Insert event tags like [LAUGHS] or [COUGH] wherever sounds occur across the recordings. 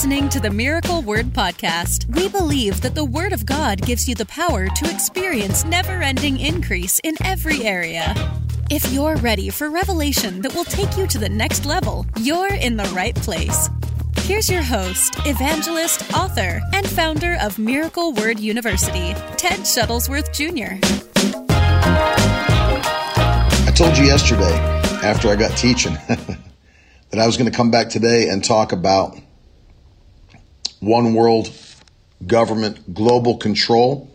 listening to the Miracle Word Podcast. We believe that the Word of God gives you the power to experience never ending increase in every area. If you're ready for revelation that will take you to the next level, you're in the right place. Here's your host, evangelist, author, and founder of Miracle Word University, Ted Shuttlesworth Jr. I told you yesterday, after I got teaching, [LAUGHS] that I was going to come back today and talk about one world government global control,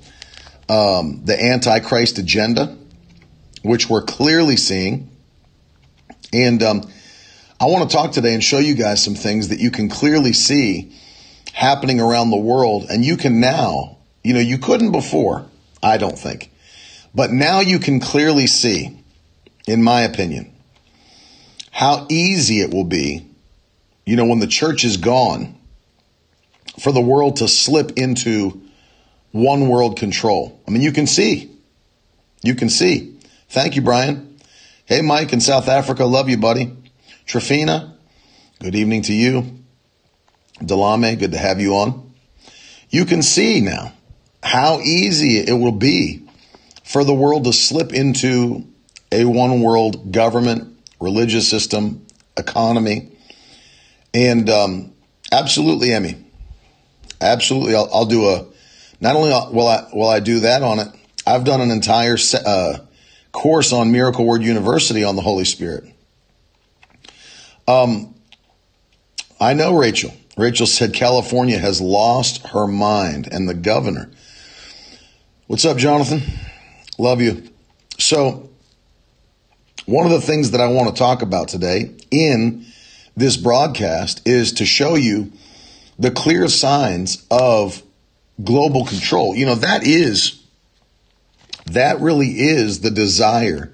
um, the Antichrist agenda, which we're clearly seeing. And um, I want to talk today and show you guys some things that you can clearly see happening around the world. And you can now, you know, you couldn't before, I don't think. But now you can clearly see, in my opinion, how easy it will be, you know, when the church is gone for the world to slip into one world control. I mean, you can see. You can see. Thank you, Brian. Hey, Mike in South Africa. Love you, buddy. Trafina, good evening to you. Delame, good to have you on. You can see now how easy it will be for the world to slip into a one world government, religious system, economy. And um, absolutely, Emmy, absolutely, I'll, I'll, do a. Not only will I will I do that on it, I've done an entire uh, course on Miracle Word University on the Holy Spirit. Um, I know Rachel. Rachel said California has lost her mind, and the governor. What's up, Jonathan? Love you. So, one of the things that I want to talk about today in this broadcast is to show you the clear signs of global control. You know, that is, that really is the desire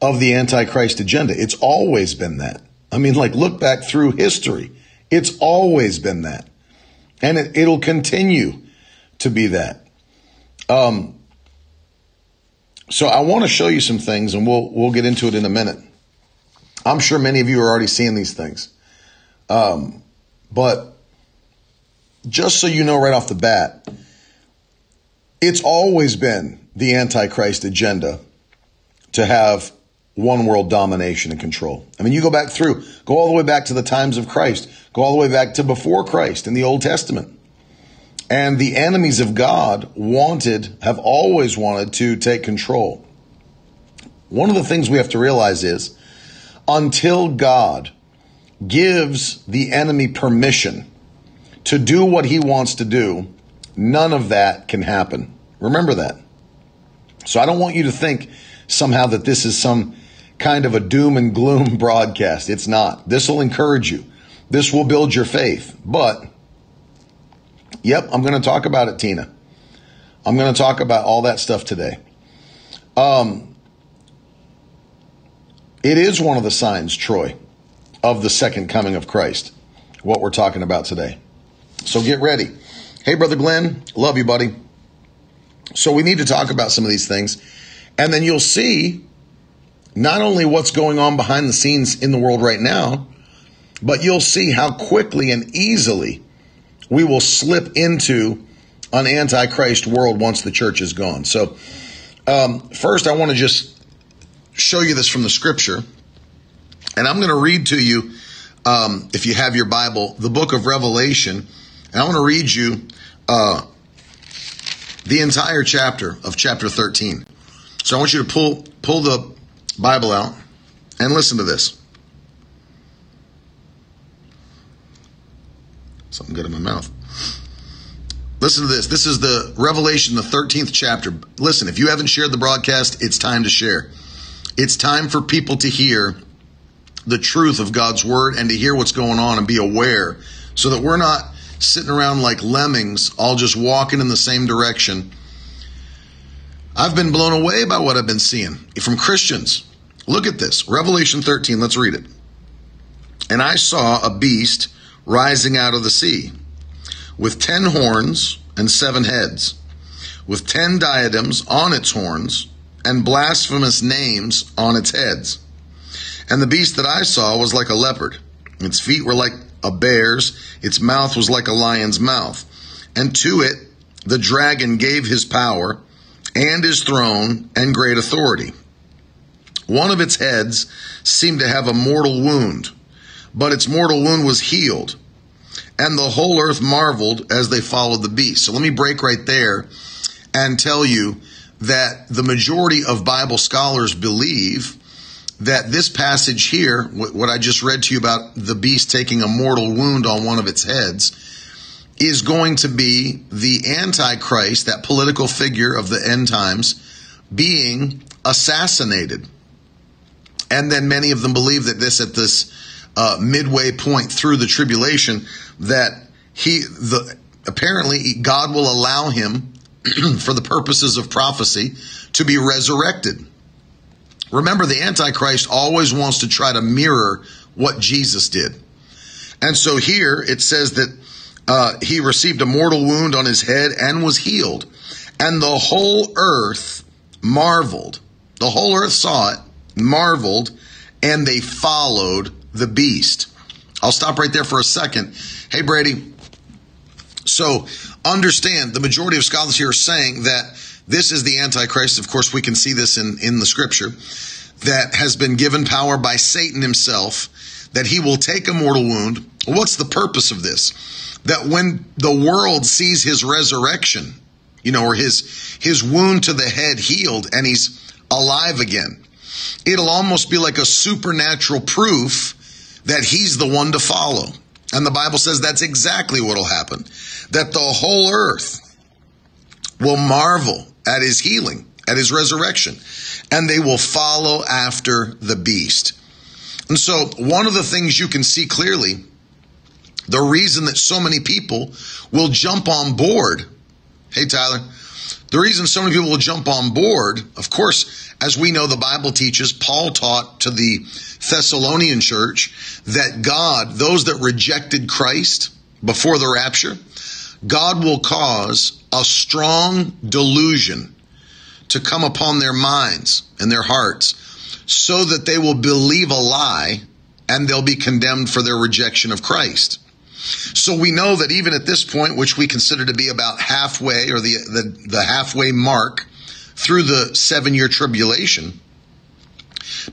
of the Antichrist agenda. It's always been that. I mean, like, look back through history. It's always been that. And it, it'll continue to be that. Um, so I want to show you some things and we'll, we'll get into it in a minute. I'm sure many of you are already seeing these things. Um, but just so you know right off the bat, it's always been the Antichrist agenda to have one world domination and control. I mean, you go back through, go all the way back to the times of Christ, go all the way back to before Christ in the Old Testament. And the enemies of God wanted, have always wanted to take control. One of the things we have to realize is until God gives the enemy permission to do what he wants to do, none of that can happen. Remember that. So I don't want you to think somehow that this is some kind of a doom and gloom [LAUGHS] broadcast. It's not. This will encourage you. This will build your faith. But, yep, I'm going to talk about it, Tina. I'm going to talk about all that stuff today. Um, it is one of the signs, Troy, of the second coming of Christ, what we're talking about today. So get ready. Hey, Brother Glenn, love you, buddy. So we need to talk about some of these things. And then you'll see not only what's going on behind the scenes in the world right now, but you'll see how quickly and easily we will slip into an antichrist world once the church is gone. So, um, first, I want to just show you this from the scripture. And I'm going to read to you, um, if you have your Bible, the book of Revelation. And I want to read you uh, the entire chapter of chapter 13. So I want you to pull pull the Bible out and listen to this. Something good in my mouth. Listen to this. This is the Revelation, the 13th chapter. Listen, if you haven't shared the broadcast, it's time to share. It's time for people to hear the truth of God's word and to hear what's going on and be aware so that we're not sitting around like lemmings, all just walking in the same direction. I've been blown away by what I've been seeing from Christians. Look at this Revelation 13, let's read it. And I saw a beast rising out of the sea with ten horns and seven heads, with ten diadems on its horns and blasphemous names on its heads. And the beast that I saw was like a leopard. Its feet were like a bear's, its mouth was like a lion's mouth. And to it the dragon gave his power and his throne and great authority. One of its heads seemed to have a mortal wound, but its mortal wound was healed. And the whole earth marveled as they followed the beast. So let me break right there and tell you that the majority of Bible scholars believe that this passage here, what I just read to you about the beast taking a mortal wound on one of its heads, is going to be the Antichrist, that political figure of the end times, being assassinated. And then many of them believe that this, at this uh, midway point through the tribulation, that he, the apparently God will allow him, [CLEARS THROAT] for the purposes of prophecy, to be resurrected. Remember, the Antichrist always wants to try to mirror what Jesus did. And so here it says that uh, he received a mortal wound on his head and was healed. And the whole earth marveled. The whole earth saw it, marveled, and they followed the beast. I'll stop right there for a second. Hey, Brady. So understand the majority of scholars here are saying that this is the Antichrist. Of course, we can see this in, in the scripture that has been given power by Satan himself, that he will take a mortal wound. What's the purpose of this? that when the world sees his resurrection, you know, or his his wound to the head healed and he's alive again, it'll almost be like a supernatural proof that he's the one to follow. And the Bible says that's exactly what'll happen. That the whole earth will marvel at his healing, at his resurrection, and they will follow after the beast. And so, one of the things you can see clearly the reason that so many people will jump on board. Hey, Tyler. The reason so many people will jump on board, of course, as we know, the Bible teaches, Paul taught to the Thessalonian church that God, those that rejected Christ before the rapture, God will cause a strong delusion to come upon their minds and their hearts so that they will believe a lie and they'll be condemned for their rejection of Christ. So we know that even at this point, which we consider to be about halfway or the, the, the halfway mark through the seven year tribulation,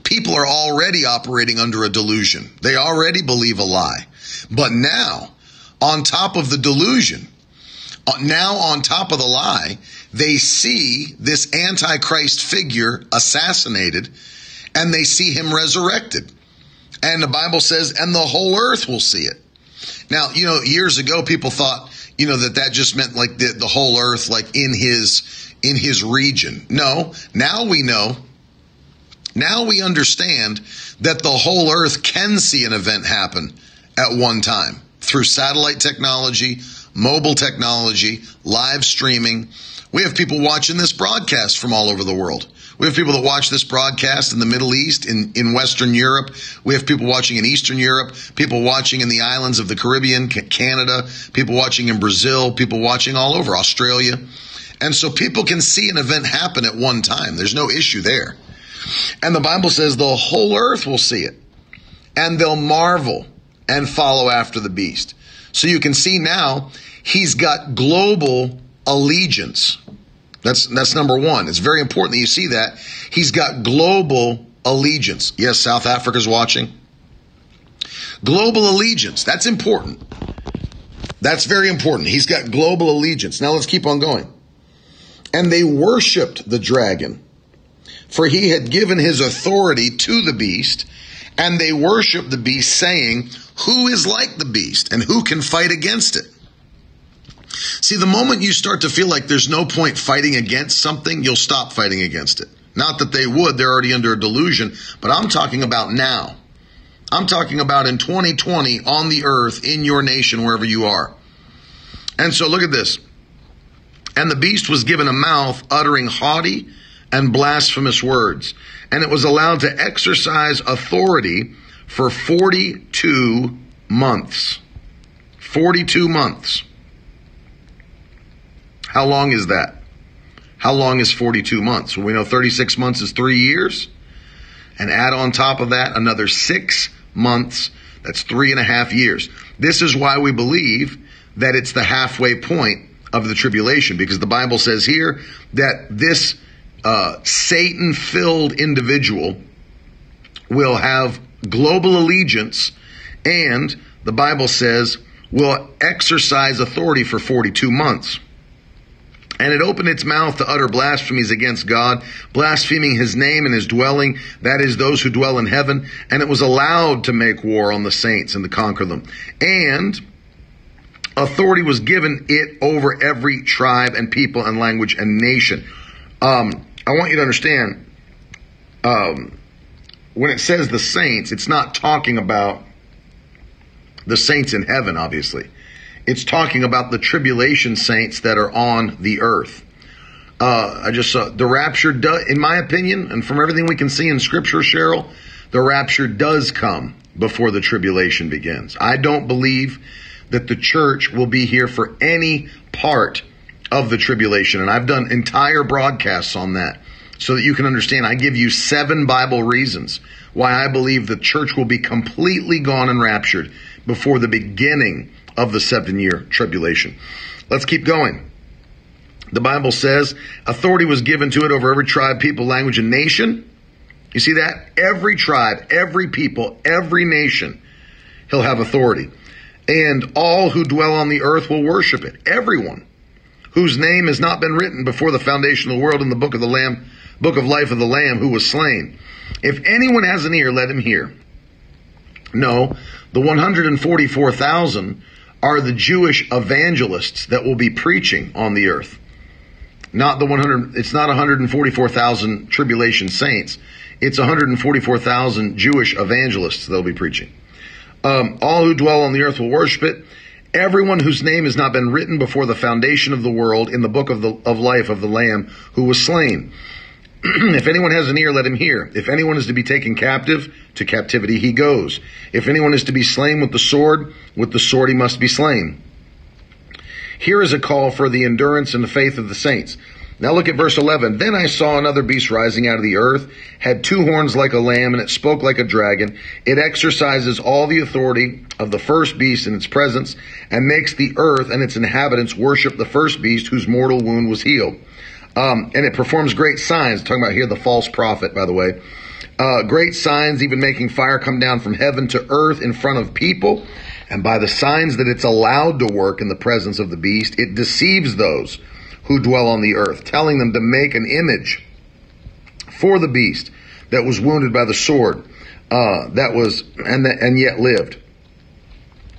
people are already operating under a delusion. They already believe a lie. But now, on top of the delusion, Uh, now on top of the lie, they see this Antichrist figure assassinated and they see him resurrected. And the Bible says, and the whole earth will see it. Now, you know, years ago, people thought, you know, that that just meant like the, the whole earth, like in his, in his region. No, now we know now we understand that the whole earth can see an event happen at one time through satellite technology, mobile technology, live streaming. We have people watching this broadcast from all over the world. We have people that watch this broadcast in the Middle East, in, in Western Europe. We have people watching in Eastern Europe, people watching in the islands of the Caribbean, Canada, people watching in Brazil, people watching all over Australia. And so people can see an event happen at one time. There's no issue there. And the Bible says the whole earth will see it and they'll marvel and follow after the beast. So you can see now he's got global allegiance. That's that's number one. It's very important that you see that. He's got global allegiance. Yes, South Africa's watching. Global allegiance. That's important. That's very important. He's got global allegiance. Now let's keep on going. And they worshiped the dragon, for he had given his authority to the beast, and they worshiped the beast, saying, Who is like the beast, and who can fight against it? See, the moment you start to feel like there's no point fighting against something, you'll stop fighting against it. Not that they would, they're already under a delusion, but I'm talking about now. I'm talking about in 2020 on the earth, in your nation, wherever you are. And so look at this. And the beast was given a mouth uttering haughty and blasphemous words, and it was allowed to exercise authority for 42 months. 42 months. How long is that? How long is 42 months? Well, we know 36 months is three years. And add on top of that another six months. That's three and a half years. This is why we believe that it's the halfway point of the tribulation, because the Bible says here that this uh, Satan filled individual will have global allegiance and the Bible says will exercise authority for 42 months. And it opened its mouth to utter blasphemies against God, blaspheming his name and his dwelling, that is, those who dwell in heaven. And it was allowed to make war on the saints and to conquer them. And authority was given it over every tribe and people and language and nation. Um, I want you to understand um, when it says the saints, it's not talking about the saints in heaven, obviously. It's talking about the tribulation saints that are on the earth. Uh, I just saw the rapture, do, in my opinion, and from everything we can see in Scripture, Cheryl, the rapture does come before the tribulation begins. I don't believe that the church will be here for any part of the tribulation. And I've done entire broadcasts on that so that you can understand. I give you seven Bible reasons why I believe the church will be completely gone and raptured before the beginning of the seven year tribulation. Let's keep going. The Bible says authority was given to it over every tribe, people, language, and nation. You see that? Every tribe, every people, every nation, he'll have authority. And all who dwell on the earth will worship it. Everyone whose name has not been written before the foundation of the world in the book of the Lamb, book of life of the Lamb who was slain. If anyone has an ear, let him hear. No, the 144,000 are the Jewish evangelists that will be preaching on the earth. Not the 100, it's not 144,000 tribulation saints. It's 144,000 Jewish evangelists that'll be preaching. Um, all who dwell on the earth will worship it. Everyone whose name has not been written before the foundation of the world in the book of, the, of life of the Lamb who was slain. [CLEARS THROAT] if anyone has an ear, let him hear. If anyone is to be taken captive, to captivity he goes. If anyone is to be slain with the sword, with the sword he must be slain. Here is a call for the endurance and the faith of the saints. Now look at verse 11. Then I saw another beast rising out of the earth, had two horns like a lamb, and it spoke like a dragon. It exercises all the authority of the first beast in its presence, and makes the earth and its inhabitants worship the first beast whose mortal wound was healed. Um, and it performs great signs. Talking about here the false prophet, by the way. Uh, great signs, even making fire come down from heaven to earth in front of people. And by the signs that it's allowed to work in the presence of the beast, it deceives those who dwell on the earth, telling them to make an image for the beast that was wounded by the sword, uh, that was and and yet lived.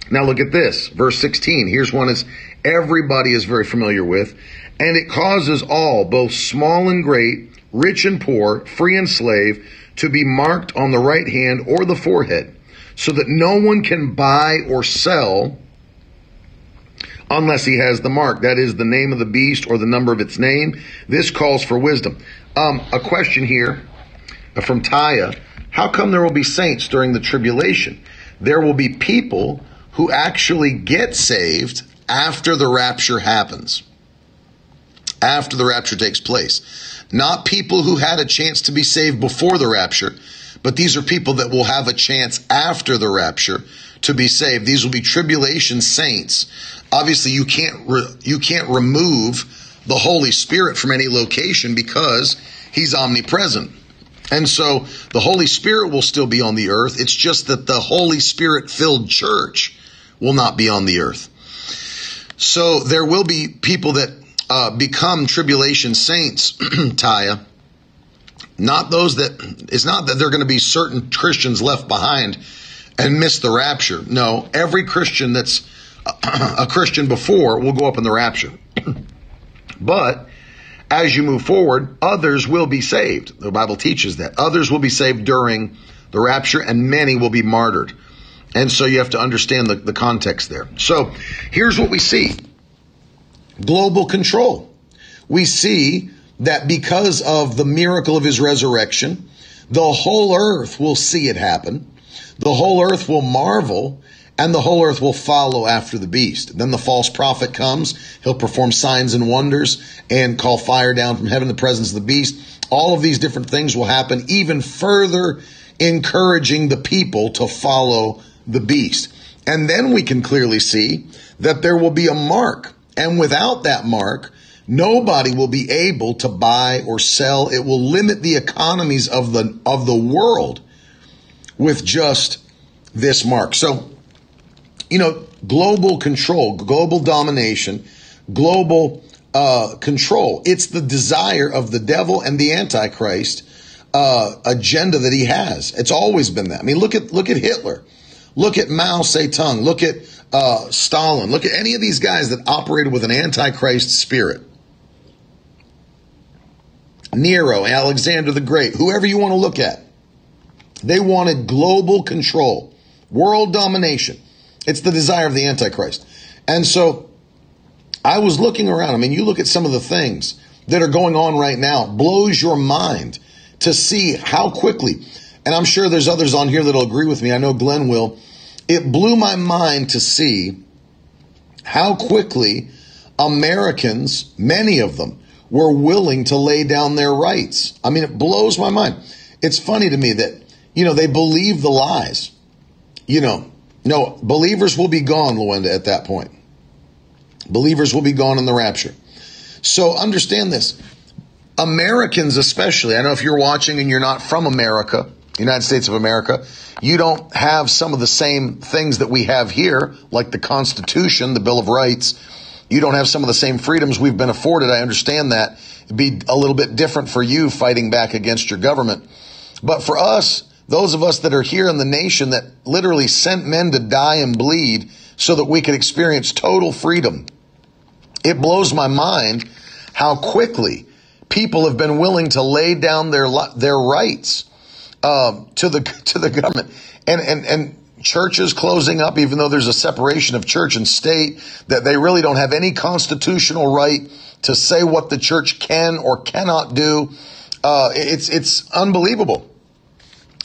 Now look at this, verse 16. Here's one is everybody is very familiar with, and it causes all, both small and great, rich and poor, free and slave, to be marked on the right hand or the forehead, so that no one can buy or sell unless he has the mark. That is the name of the beast or the number of its name. This calls for wisdom. Um, a question here from Taya. How come there will be saints during the tribulation? There will be people who actually get saved after the rapture happens. After the rapture takes place. Not people who had a chance to be saved before the rapture, but these are people that will have a chance after the rapture to be saved. These will be tribulation saints obviously you can't re- you can't remove the Holy Spirit from any location because he's omnipresent. And so the Holy Spirit will still be on the earth. It's just that the Holy Spirit filled church will not be on the earth. So there will be people that uh, become tribulation saints, [CLEARS THROAT] Taya. Not those that, it's not that they're going to be certain Christians left behind and miss the rapture. No, every Christian that's [CLEARS THROAT] a Christian before will go up in the rapture. [CLEARS THROAT] but as you move forward, others will be saved. The Bible teaches that. Others will be saved during the rapture and many will be martyred. And so you have to understand the, the context there. So here's what we see. Global control. We see that because of the miracle of his resurrection, the whole earth will see it happen. The whole earth will marvel and the whole earth will follow after the beast. Then the false prophet comes. He'll perform signs and wonders and call fire down from heaven the presence of the beast. All of these different things will happen, even further encouraging the people to follow the beast. And then we can clearly see that there will be a mark. And without that mark, nobody will be able to buy or sell. It will limit the economies of the, of the world with just this mark. So, you know, global control, global domination, global uh, control. It's the desire of the devil and the Antichrist uh, agenda that he has. It's always been that. I mean, look at look at Hitler, look at Mao Zedong, look at uh, Stalin, look at any of these guys that operated with an Antichrist spirit. Nero, Alexander the Great, whoever you want to look at. They wanted global control, world domination. It's the desire of the Antichrist. And so I was looking around. I mean, you look at some of the things that are going on right now, blows your mind to see how quickly, and I'm sure there's others on here that'll agree with me. I know Glenn will. It blew my mind to see how quickly Americans, many of them, were willing to lay down their rights. I mean, it blows my mind. It's funny to me that, you know, they believe the lies. You know, no, believers will be gone, Luenda, at that point. Believers will be gone in the rapture. So understand this. Americans, especially, I know if you're watching and you're not from America, United States of America, you don't have some of the same things that we have here, like the Constitution, the Bill of Rights. You don't have some of the same freedoms we've been afforded. I understand that. It'd be a little bit different for you fighting back against your government. But for us, those of us that are here in the nation that literally sent men to die and bleed so that we could experience total freedom, it blows my mind how quickly people have been willing to lay down their their rights uh, to the [LAUGHS] to the government. And and and churches closing up even though there's a separation of church and state that they really don't have any constitutional right to say what the church can or cannot do. Uh, it's it's unbelievable.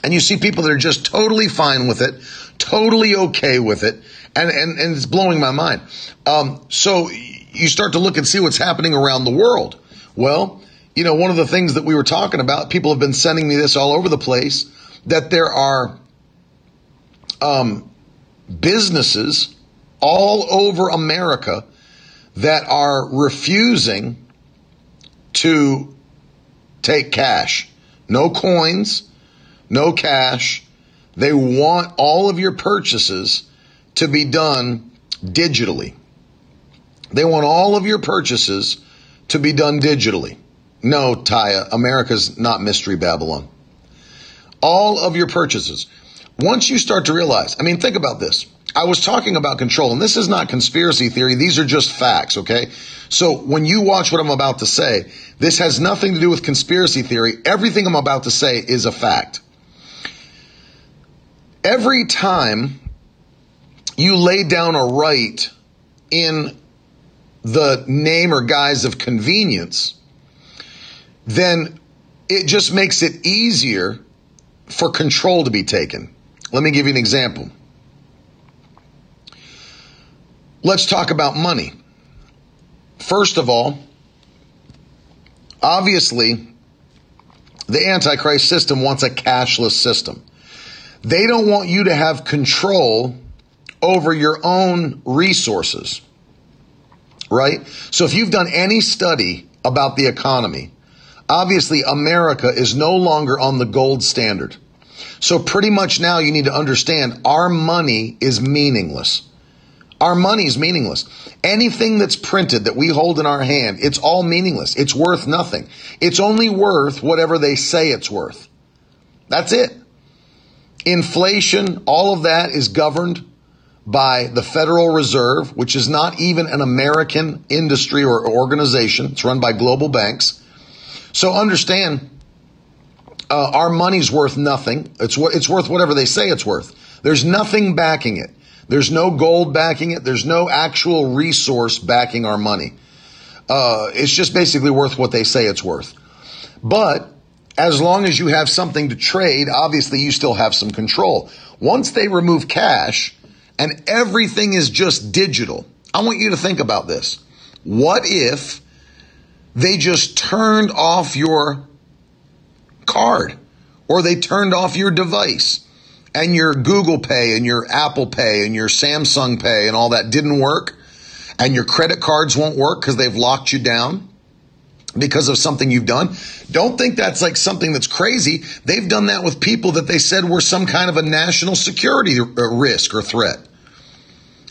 And you see people that are just totally fine with it totally okay with it and and, and it's blowing my mind. Um, so you start to look and see what's happening around the world. Well you know, one of the things that we were talking about, people have been sending me this all over the place, that there are um, businesses all over America that are refusing to take cash. No coins, no cash. They want all of your purchases to be done digitally. They want all of your purchases to be done digitally. No, Taya, America's not Mystery Babylon. All of your purchases. Once you start to realize, I mean, think about this. I was talking about control, and this is not conspiracy theory. These are just facts, okay? So when you watch what I'm about to say, this has nothing to do with conspiracy theory. Everything I'm about to say is a fact. Every time you lay down a right in the name or guise of convenience, then it just makes it easier for control to be taken. Let me give you an example. Let's talk about money. First of all, obviously, the Antichrist system wants a cashless system. They don't want you to have control over your own resources, right? So if you've done any study about the economy, Obviously, America is no longer on the gold standard. So pretty much now you need to understand our money is meaningless. Our money is meaningless. Anything that's printed that we hold in our hand, it's all meaningless. It's worth nothing. It's only worth whatever they say it's worth. That's it. Inflation, all of that is governed by the Federal Reserve, which is not even an American industry or organization. It's run by global banks. So understand, uh, our money's worth nothing. It's it's worth whatever they say it's worth. There's nothing backing it. There's no gold backing it. There's no actual resource backing our money. Uh, it's just basically worth what they say it's worth. But as long as you have something to trade, obviously you still have some control. Once they remove cash and everything is just digital, I want you to think about this. What if they just turned off your card or they turned off your device and your Google Pay and your Apple Pay and your Samsung Pay and all that didn't work, and your credit cards won't work because they've locked you down because of something you've done. Don't think that's like something that's crazy. They've done that with people that they said were some kind of a national security uh, risk or threat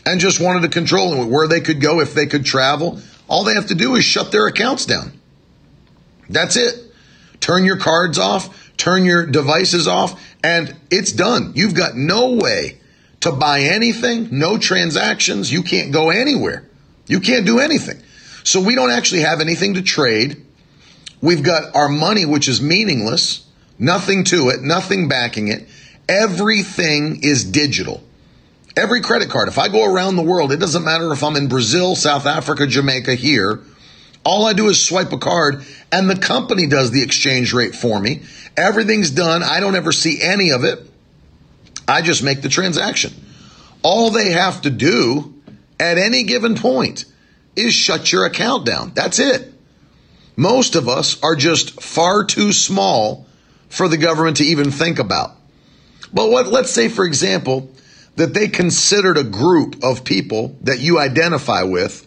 and just wanted to control where they could go if they could travel. All they have to do is shut their accounts down. That's it. Turn your cards off, turn your devices off, and it's done. You've got no way to buy anything, no transactions. You can't go anywhere. You can't do anything. So we don't actually have anything to trade. We've got our money, which is meaningless, nothing to it, nothing backing it. Everything is digital. Every credit card, if I go around the world, it doesn't matter if I'm in Brazil, South Africa, Jamaica, here, all I do is swipe a card and the company does the exchange rate for me. Everything's done. I don't ever see any of it. I just make the transaction. All they have to do at any given point is shut your account down. That's it. Most of us are just far too small for the government to even think about. But what, let's say, for example, that they considered a group of people that you identify with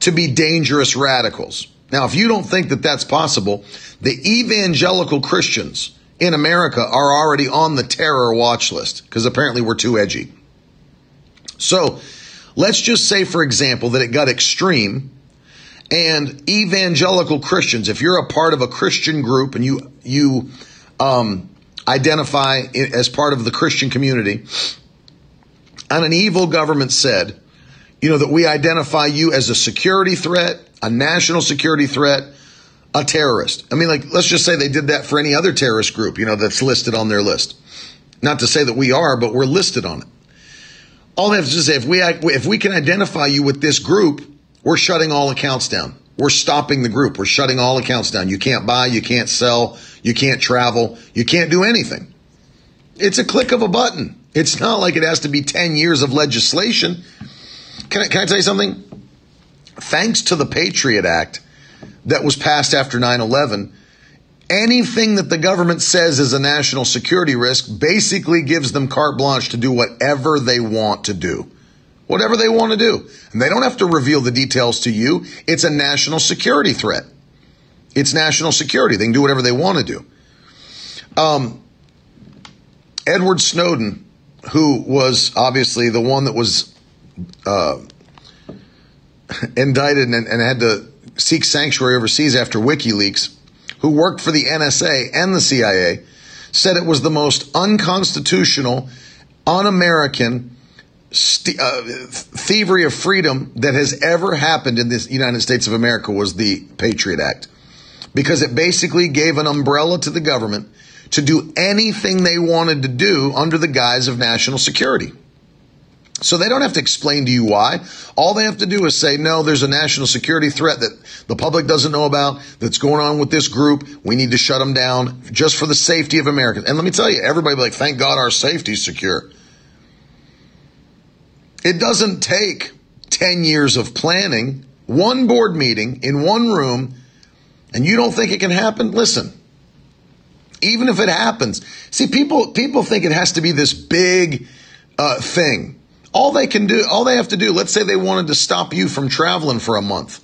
to be dangerous radicals. Now, if you don't think that that's possible, the evangelical Christians in America are already on the terror watch list because apparently we're too edgy. So let's just say, for example, that it got extreme and evangelical Christians, if you're a part of a Christian group and you, you, um, identify as part of the Christian community, and an evil government said, you know, that we identify you as a security threat, a national security threat, a terrorist. I mean, like, let's just say they did that for any other terrorist group, you know, that's listed on their list. Not to say that we are, but we're listed on it. All they have to say, if we, if we can identify you with this group, we're shutting all accounts down. We're stopping the group. We're shutting all accounts down. You can't buy, you can't sell, you can't travel, you can't do anything. It's a click of a button. It's not like it has to be 10 years of legislation. Can I, can I tell you something? Thanks to the Patriot Act that was passed after 9 11, anything that the government says is a national security risk basically gives them carte blanche to do whatever they want to do. Whatever they want to do. And they don't have to reveal the details to you. It's a national security threat. It's national security. They can do whatever they want to do. Um, Edward Snowden who was obviously the one that was uh, [LAUGHS] indicted and, and had to seek sanctuary overseas after WikiLeaks, who worked for the NSA and the CIA, said it was the most unconstitutional, un-American st- uh, thievery of freedom that has ever happened in the United States of America was the Patriot Act, because it basically gave an umbrella to the government to do anything they wanted to do under the guise of national security. So they don't have to explain to you why. All they have to do is say, no, there's a national security threat that the public doesn't know about that's going on with this group. We need to shut them down just for the safety of Americans. And let me tell you, everybody like, thank God our safety's secure. It doesn't take 10 years of planning, one board meeting in one room, and you don't think it can happen? Listen, even if it happens. See, people people think it has to be this big uh, thing. All they can do, all they have to do. Let's say they wanted to stop you from traveling for a month.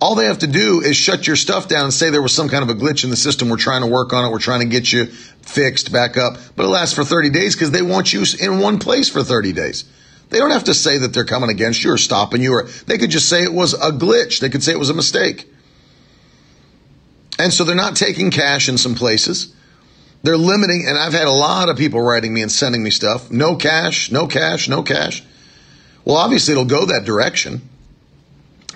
All they have to do is shut your stuff down and say there was some kind of a glitch in the system. We're trying to work on it. We're trying to get you fixed back up. But it lasts for 30 days because they want you in one place for 30 days. They don't have to say that they're coming against you or stopping you, or they could just say it was a glitch. They could say it was a mistake. And so they're not taking cash in some places. They're limiting, and I've had a lot of people writing me and sending me stuff. No cash, no cash, no cash. Well, obviously it'll go that direction.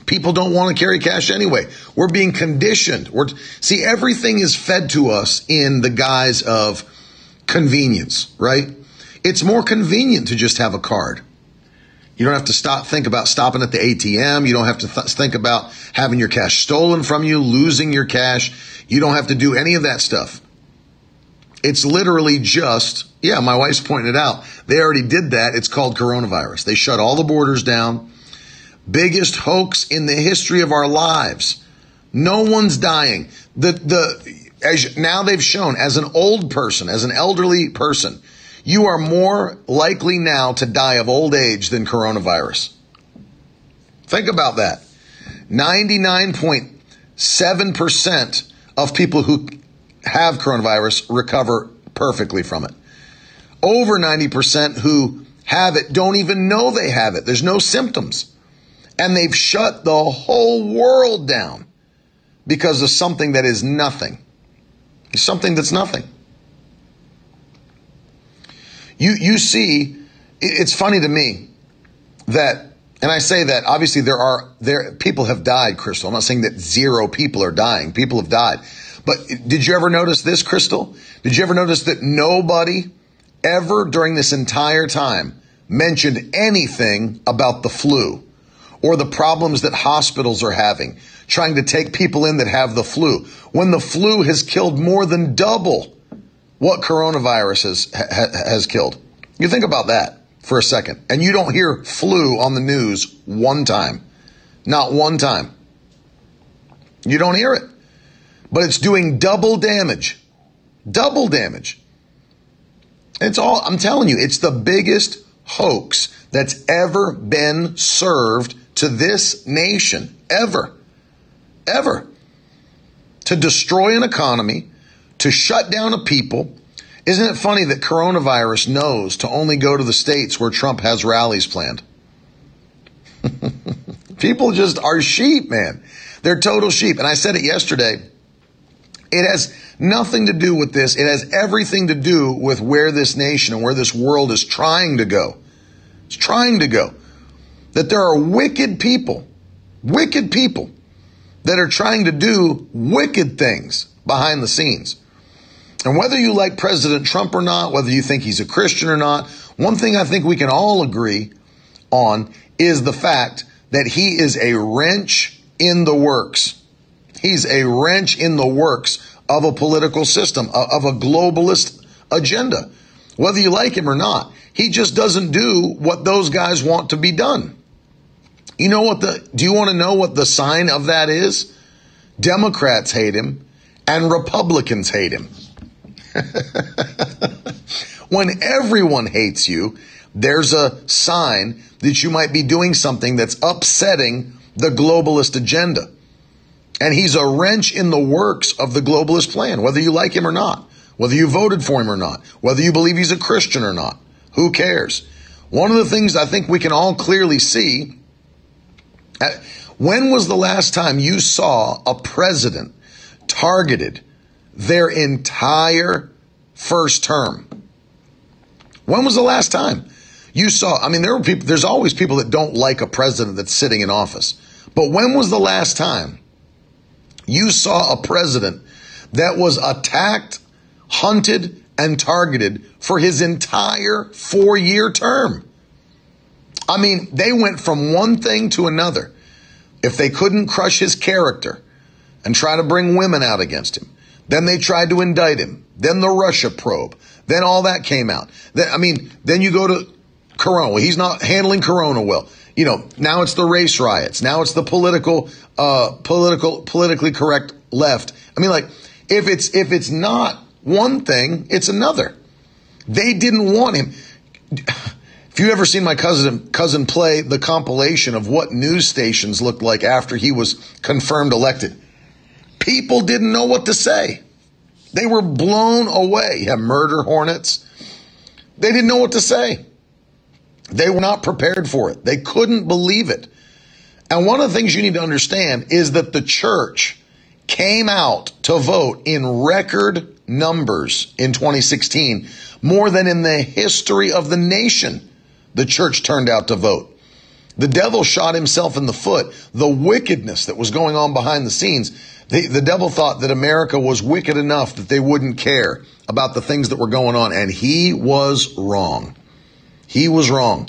People don't want to carry cash anyway. We're being conditioned. We're, see, everything is fed to us in the guise of convenience, right? It's more convenient to just have a card. You don't have to stop, think about stopping at the ATM. You don't have to th- think about having your cash stolen from you, losing your cash. You don't have to do any of that stuff. It's literally just, yeah, my wife's pointing it out. They already did that. It's called coronavirus. They shut all the borders down. Biggest hoax in the history of our lives. No one's dying. The, the, as now they've shown as an old person, as an elderly person, You are more likely now to die of old age than coronavirus. Think about that. 99.7% of people who have coronavirus recover perfectly from it. Over 90% who have it don't even know they have it. There's no symptoms. And they've shut the whole world down because of something that is nothing. Something that's nothing. You, you see, it's funny to me that, and I say that obviously there are, there, people have died, Crystal. I'm not saying that zero people are dying. People have died. But did you ever notice this, Crystal? Did you ever notice that nobody ever during this entire time mentioned anything about the flu or the problems that hospitals are having, trying to take people in that have the flu, when the flu has killed more than double what coronavirus has, ha, has killed. You think about that for a second, and you don't hear flu on the news one time. Not one time. You don't hear it. But it's doing double damage. Double damage. It's all, I'm telling you, it's the biggest hoax that's ever been served to this nation. Ever. Ever. To destroy an economy, to shut down a people. Isn't it funny that coronavirus knows to only go to the states where Trump has rallies planned? [LAUGHS] people just are sheep, man. They're total sheep. And I said it yesterday. It has nothing to do with this. It has everything to do with where this nation and where this world is trying to go. It's trying to go. That there are wicked people, wicked people that are trying to do wicked things behind the scenes. And whether you like President Trump or not, whether you think he's a Christian or not, one thing I think we can all agree on is the fact that he is a wrench in the works. He's a wrench in the works of a political system, of a globalist agenda. Whether you like him or not, he just doesn't do what those guys want to be done. You know what the, do you want to know what the sign of that is? Democrats hate him and Republicans hate him. [LAUGHS] when everyone hates you, there's a sign that you might be doing something that's upsetting the globalist agenda. And he's a wrench in the works of the globalist plan, whether you like him or not, whether you voted for him or not, whether you believe he's a Christian or not. Who cares? One of the things I think we can all clearly see uh, when was the last time you saw a president targeted their entire first term? When was the last time you saw? I mean, there were people, there's always people that don't like a president that's sitting in office. But when was the last time you saw a president that was attacked, hunted, and targeted for his entire four year term? I mean, they went from one thing to another. If they couldn't crush his character and try to bring women out against him, then they tried to indict him. Then the Russia probe. Then all that came out. Then, I mean, then you go to Corona. He's not handling Corona well. You know, now it's the race riots. Now it's the political, uh, political, politically correct left. I mean, like, if it's, if it's not one thing, it's another. They didn't want him. If you ever seen my cousin cousin play the compilation of what news stations looked like after he was confirmed elected, people didn't know what to say. They were blown away. Have murder hornets. They didn't know what to say. They were not prepared for it. They couldn't believe it. And one of the things you need to understand is that the church came out to vote in record numbers in 2016, more than in the history of the nation the church turned out to vote. The devil shot himself in the foot. The wickedness that was going on behind the scenes. The, the devil thought that America was wicked enough that they wouldn't care about the things that were going on. And he was wrong. He was wrong.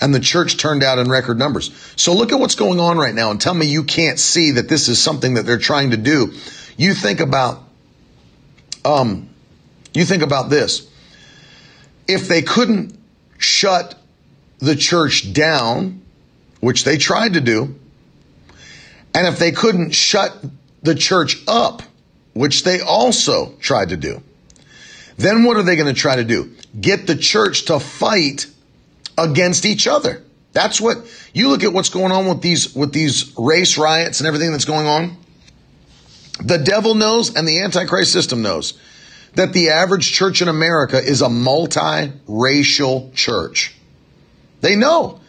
And the church turned out in record numbers. So look at what's going on right now and tell me you can't see that this is something that they're trying to do. You think about, um, you think about this. If they couldn't shut the church down, which they tried to do, and if they couldn't shut the church up, which they also tried to do, Then what are they going to try to do? Get the church to fight against each other. That's what you look at what's going on with these with these race riots and everything that's going on. The devil knows and the antichrist system knows that the average church in America is a multiracial church. They know.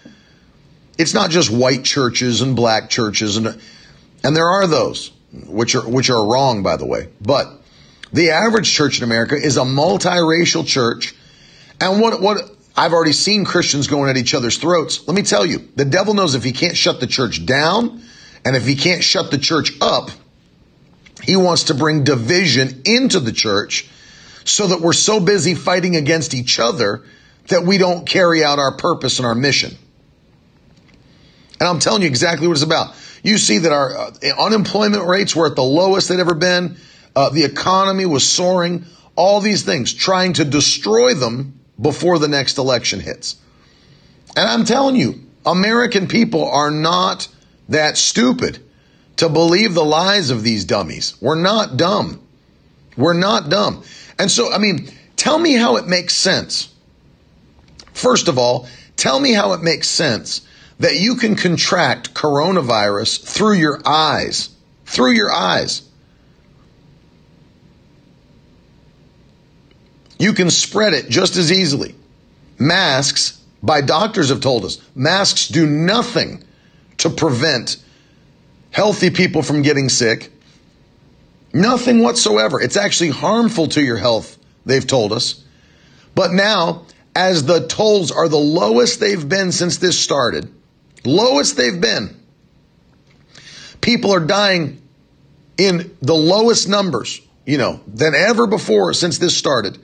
It's not just white churches and black churches and and there are those which are which are wrong by the way. But the average church in America is a multiracial church. And what what I've already seen Christians going at each other's throats. Let me tell you, the devil knows if he can't shut the church down and if he can't shut the church up, he wants to bring division into the church so that we're so busy fighting against each other that we don't carry out our purpose and our mission. And I'm telling you exactly what it's about. You see that our uh, unemployment rates were at the lowest they'd ever been. Uh, the economy was soaring. All these things, trying to destroy them before the next election hits. And I'm telling you, American people are not that stupid to believe the lies of these dummies. We're not dumb. We're not dumb. And so, I mean, tell me how it makes sense. First of all, tell me how it makes sense that you can contract coronavirus through your eyes. Through your eyes. You can spread it just as easily. Masks, by doctors have told us, masks do nothing to prevent healthy people from getting sick. Nothing whatsoever. It's actually harmful to your health, they've told us. But now, as the tolls are the lowest they've been since this started, lowest they've been, people are dying in the lowest numbers, you know, than ever before since this started.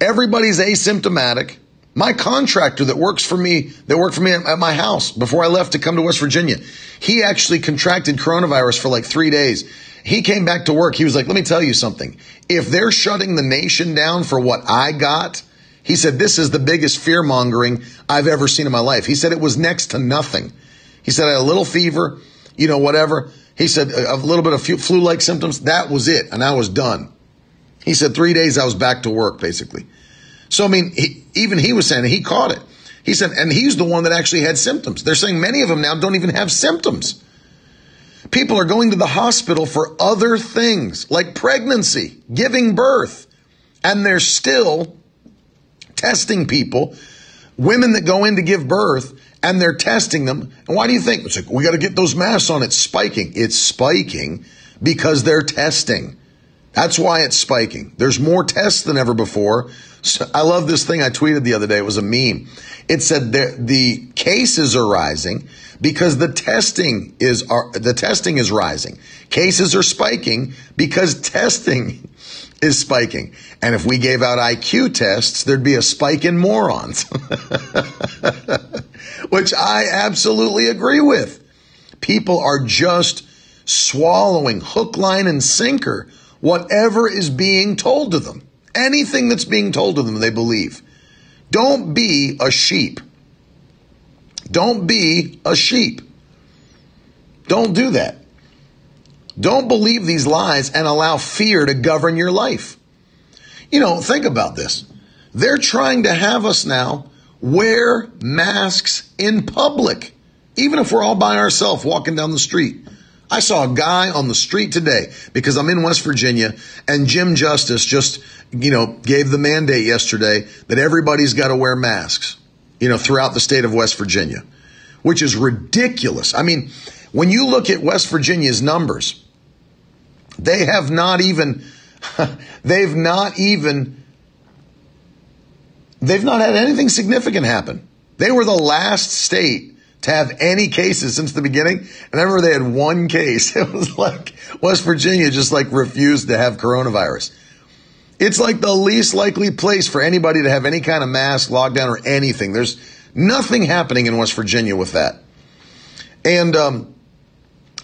Everybody's asymptomatic. My contractor that works for me, that worked for me at my house before I left to come to West Virginia, he actually contracted coronavirus for like three days. He came back to work. He was like, let me tell you something. If they're shutting the nation down for what I got, he said, this is the biggest fear mongering I've ever seen in my life. He said it was next to nothing. He said I had a little fever, you know, whatever. He said a little bit of flu like symptoms. That was it. And I was done. He said three days I was back to work, basically. So, I mean, he, even he was saying he caught it. He said, and he's the one that actually had symptoms. They're saying many of them now don't even have symptoms. People are going to the hospital for other things like pregnancy, giving birth, and they're still testing people, women that go in to give birth, and they're testing them. And why do you think? It's like, we got to get those masks on. It's spiking. It's spiking because they're testing. That's why it's spiking. There's more tests than ever before. So I love this thing I tweeted the other day. It was a meme. It said the, the cases are rising because the testing is are, the testing is rising. Cases are spiking because testing is spiking. And if we gave out IQ tests, there'd be a spike in morons. [LAUGHS] Which I absolutely agree with. People are just swallowing hook, line, and sinker whatever is being told to them. Anything that's being told to them, they believe. Don't be a sheep. Don't be a sheep. Don't do that. Don't believe these lies and allow fear to govern your life. You know, think about this. They're trying to have us now wear masks in public, even if we're all by ourselves walking down the street. I saw a guy on the street today because I'm in West Virginia and Jim Justice just, you know, gave the mandate yesterday that everybody's got to wear masks, you know, throughout the state of West Virginia, which is ridiculous. I mean, when you look at West Virginia's numbers, they have not even, [LAUGHS] they've not even, they've not had anything significant happen. They were the last state to have any cases since the beginning. And I remember they had one case. [LAUGHS] It was like West Virginia just like refused to have coronavirus. It's like the least likely place for anybody to have any kind of mask, lockdown, or anything. There's nothing happening in West Virginia with that. And um,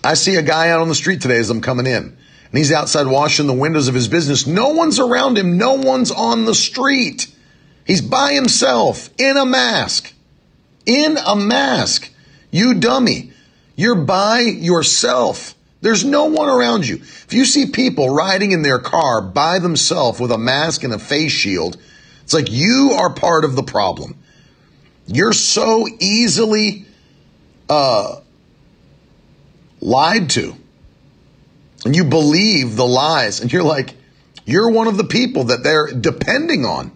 I see a guy out on the street today as I'm coming in, and he's outside washing the windows of his business. No one's around him. No one's on the street. He's by himself in a mask in a mask. You dummy. You're by yourself. There's no one around you. If you see people riding in their car by themselves with a mask and a face shield, it's like you are part of the problem. You're so easily uh, lied to. And you believe the lies, and you're like, you're one of the people that they're depending on.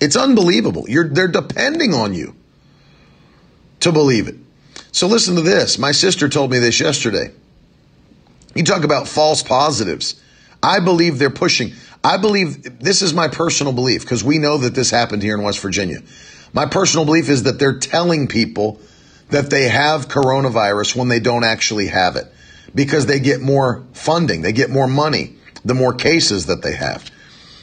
It's unbelievable. You're, they're depending on you to believe it. So listen to this. My sister told me this yesterday. You talk about false positives. I believe they're pushing. I believe this is my personal belief because we know that this happened here in West Virginia. My personal belief is that they're telling people that they have coronavirus when they don't actually have it because they get more funding, they get more money, the more cases that they have.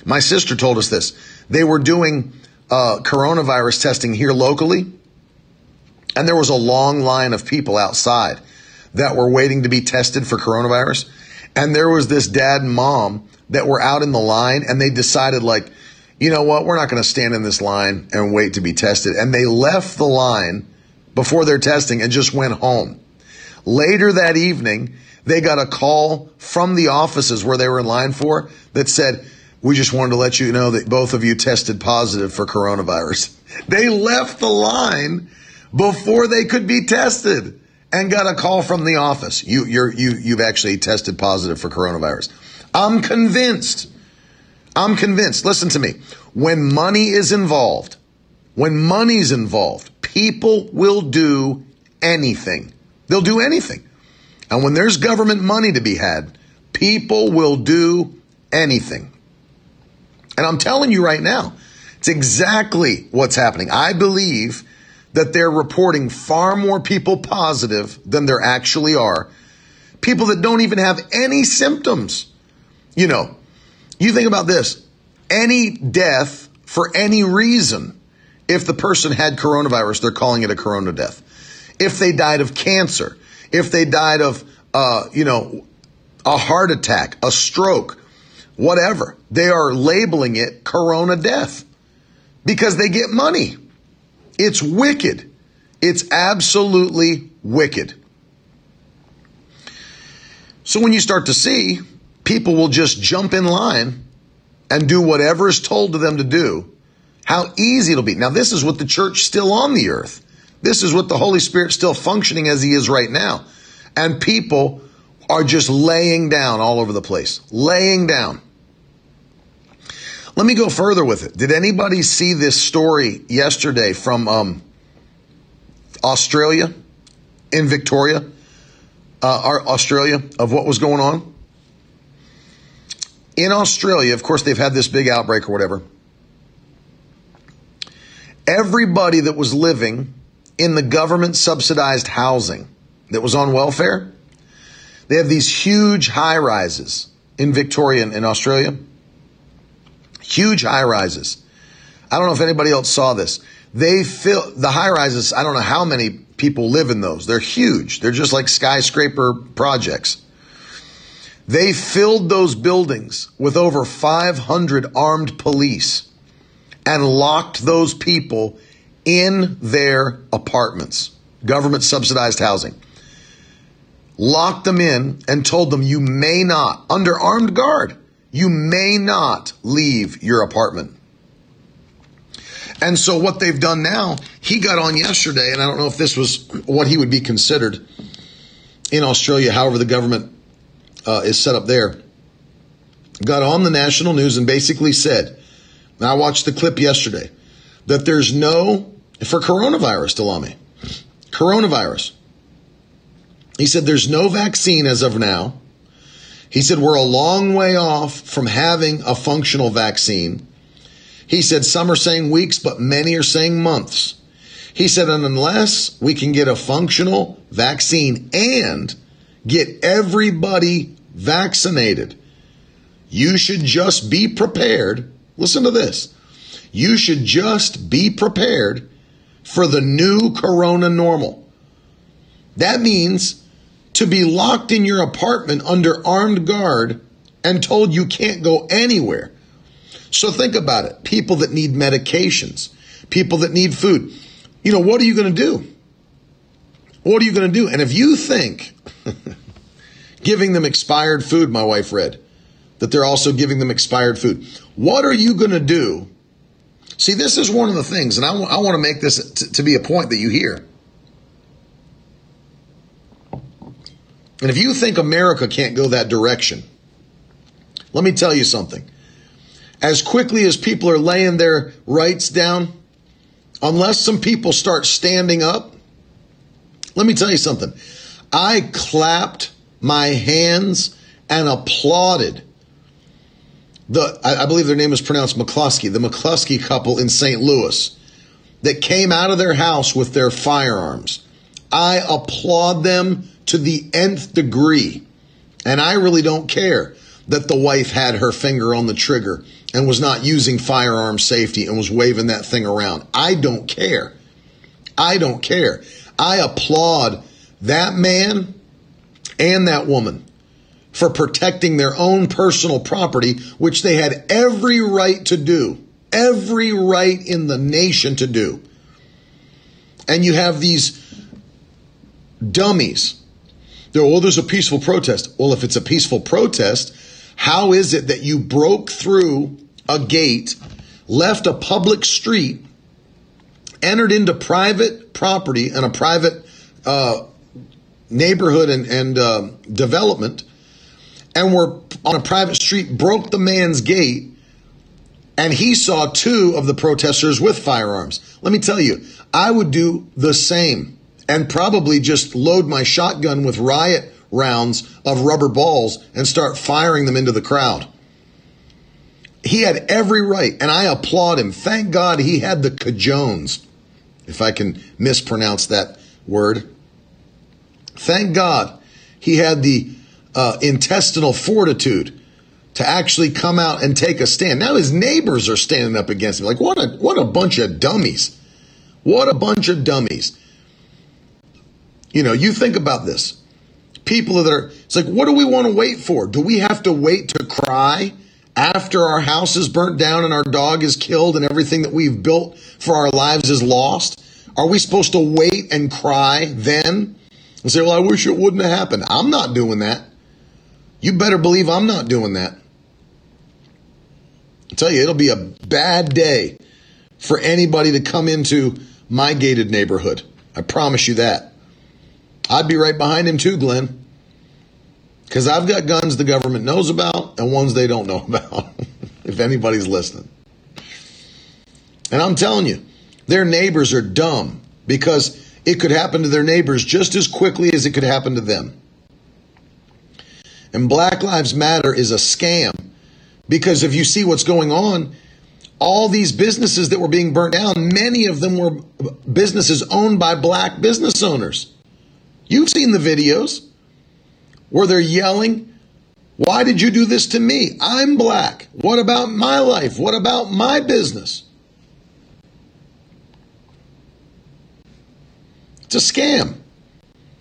My sister told us this. They were doing uh, coronavirus testing here locally, and there was a long line of people outside that were waiting to be tested for coronavirus. And there was this dad and mom that were out in the line, and they decided, like, you know what, we're not going to stand in this line and wait to be tested. And they left the line before their testing and just went home. Later that evening, they got a call from the offices where they were in line for that said, we just wanted to let you know that both of you tested positive for coronavirus. [LAUGHS] They left the line before they could be tested and got a call from the office. You, you're, you, you've actually tested positive for coronavirus. I'm convinced. I'm convinced. Listen to me. When money is involved, when money's involved, people will do anything. They'll do anything. And when there's government money to be had, people will do anything. And I'm telling you right now, it's exactly what's happening. I believe that they're reporting far more people positive than there actually are. People that don't even have any symptoms. You know, you think about this any death for any reason, if the person had coronavirus, they're calling it a corona death. If they died of cancer, if they died of, uh, you know, a heart attack, a stroke, whatever, they are labeling it corona death because they get money. It's wicked. It's absolutely wicked. So when you start to see people will just jump in line and do whatever is told to them to do, how easy it'll be. Now, this is with the church still on the earth. This is with the Holy Spirit still functioning as he is right now. And people are just laying down all over the place, laying down. Let me go further with it. Did anybody see this story yesterday from um, Australia, in Victoria, uh, Australia, of what was going on? In Australia, of course, they've had this big outbreak or whatever. Everybody that was living in the government subsidized housing that was on welfare, they have these huge high rises in Victoria in Australia huge high rises. I don't know if anybody else saw this. They fill the high rises. I don't know how many people live in those. They're huge. They're just like skyscraper projects. They filled those buildings with over 500 armed police and locked those people in their apartments, government subsidized housing. Locked them in and told them you may not, under armed guard, you may not leave your apartment. And so what they've done now, he got on yesterday, and I don't know if this was what he would be considered in Australia, however the government uh, is set up there, got on the national news and basically said, I watched the clip yesterday, that there's no, for coronavirus, Delamy, coronavirus. He said there's no vaccine as of now. He said, We're a long way off from having a functional vaccine. He said, Some are saying weeks, but many are saying months. He said, And unless we can get a functional vaccine and get everybody vaccinated, you should just be prepared. Listen to this. You should just be prepared for the new corona normal. That means to be locked in your apartment under armed guard and told you can't go anywhere. So think about it. People that need medications, people that need food. You know, what are you going to do? What are you going to do? And if you think, [LAUGHS] giving them expired food, my wife read. That they're also giving them expired food. What are you going to do? See, this is one of the things, and I, w- I want to make this t- to be a point that you hear. And if you think America can't go that direction, let me tell you something. As quickly as people are laying their rights down, unless some people start standing up, let me tell you something. I clapped my hands and applauded the, I, I believe their name is pronounced McCluskey, the McCluskey couple in St. Louis that came out of their house with their firearms. I applaud them to the nth degree. And I really don't care that the wife had her finger on the trigger and was not using firearm safety and was waving that thing around. I don't care. I don't care. I applaud that man and that woman for protecting their own personal property, which they had every right to do, every right in the nation to do. And you have these dummies They're, oh, there's a peaceful protest. Well, if it's a peaceful protest, how is it that you broke through a gate, left a public street, entered into private property and a private uh, neighborhood and, and uh, development, and were on a private street, broke the man's gate, and he saw two of the protesters with firearms. Let me tell you, I would do the same and probably just load my shotgun with riot rounds of rubber balls and start firing them into the crowd. He had every right, and I applaud him. Thank God he had the cajones, if I can mispronounce that word. Thank God he had the uh, intestinal fortitude to actually come out and take a stand. Now his neighbors are standing up against him. Like, what a, what a bunch of dummies. What a bunch of dummies. You know, you think about this. People that are, it's like, what do we want to wait for? Do we have to wait to cry after our house is burnt down and our dog is killed and everything that we've built for our lives is lost? Are we supposed to wait and cry then and say, well, I wish it wouldn't have happened? I'm not doing that. You better believe I'm not doing that. I tell you, it'll be a bad day for anybody to come into my gated neighborhood. I promise you that. I'd be right behind him too, Glenn. Because I've got guns the government knows about and ones they don't know [LAUGHS] about, if anybody's listening. And I'm telling you, their neighbors are dumb because it could happen to their neighbors just as quickly as it could happen to them. And Black Lives Matter is a scam because if you see what's going on, all these businesses that were being burnt down, many of them were businesses owned by black business owners. You've seen the videos where they're yelling, Why did you do this to me? I'm black. What about my life? What about my business? It's a scam.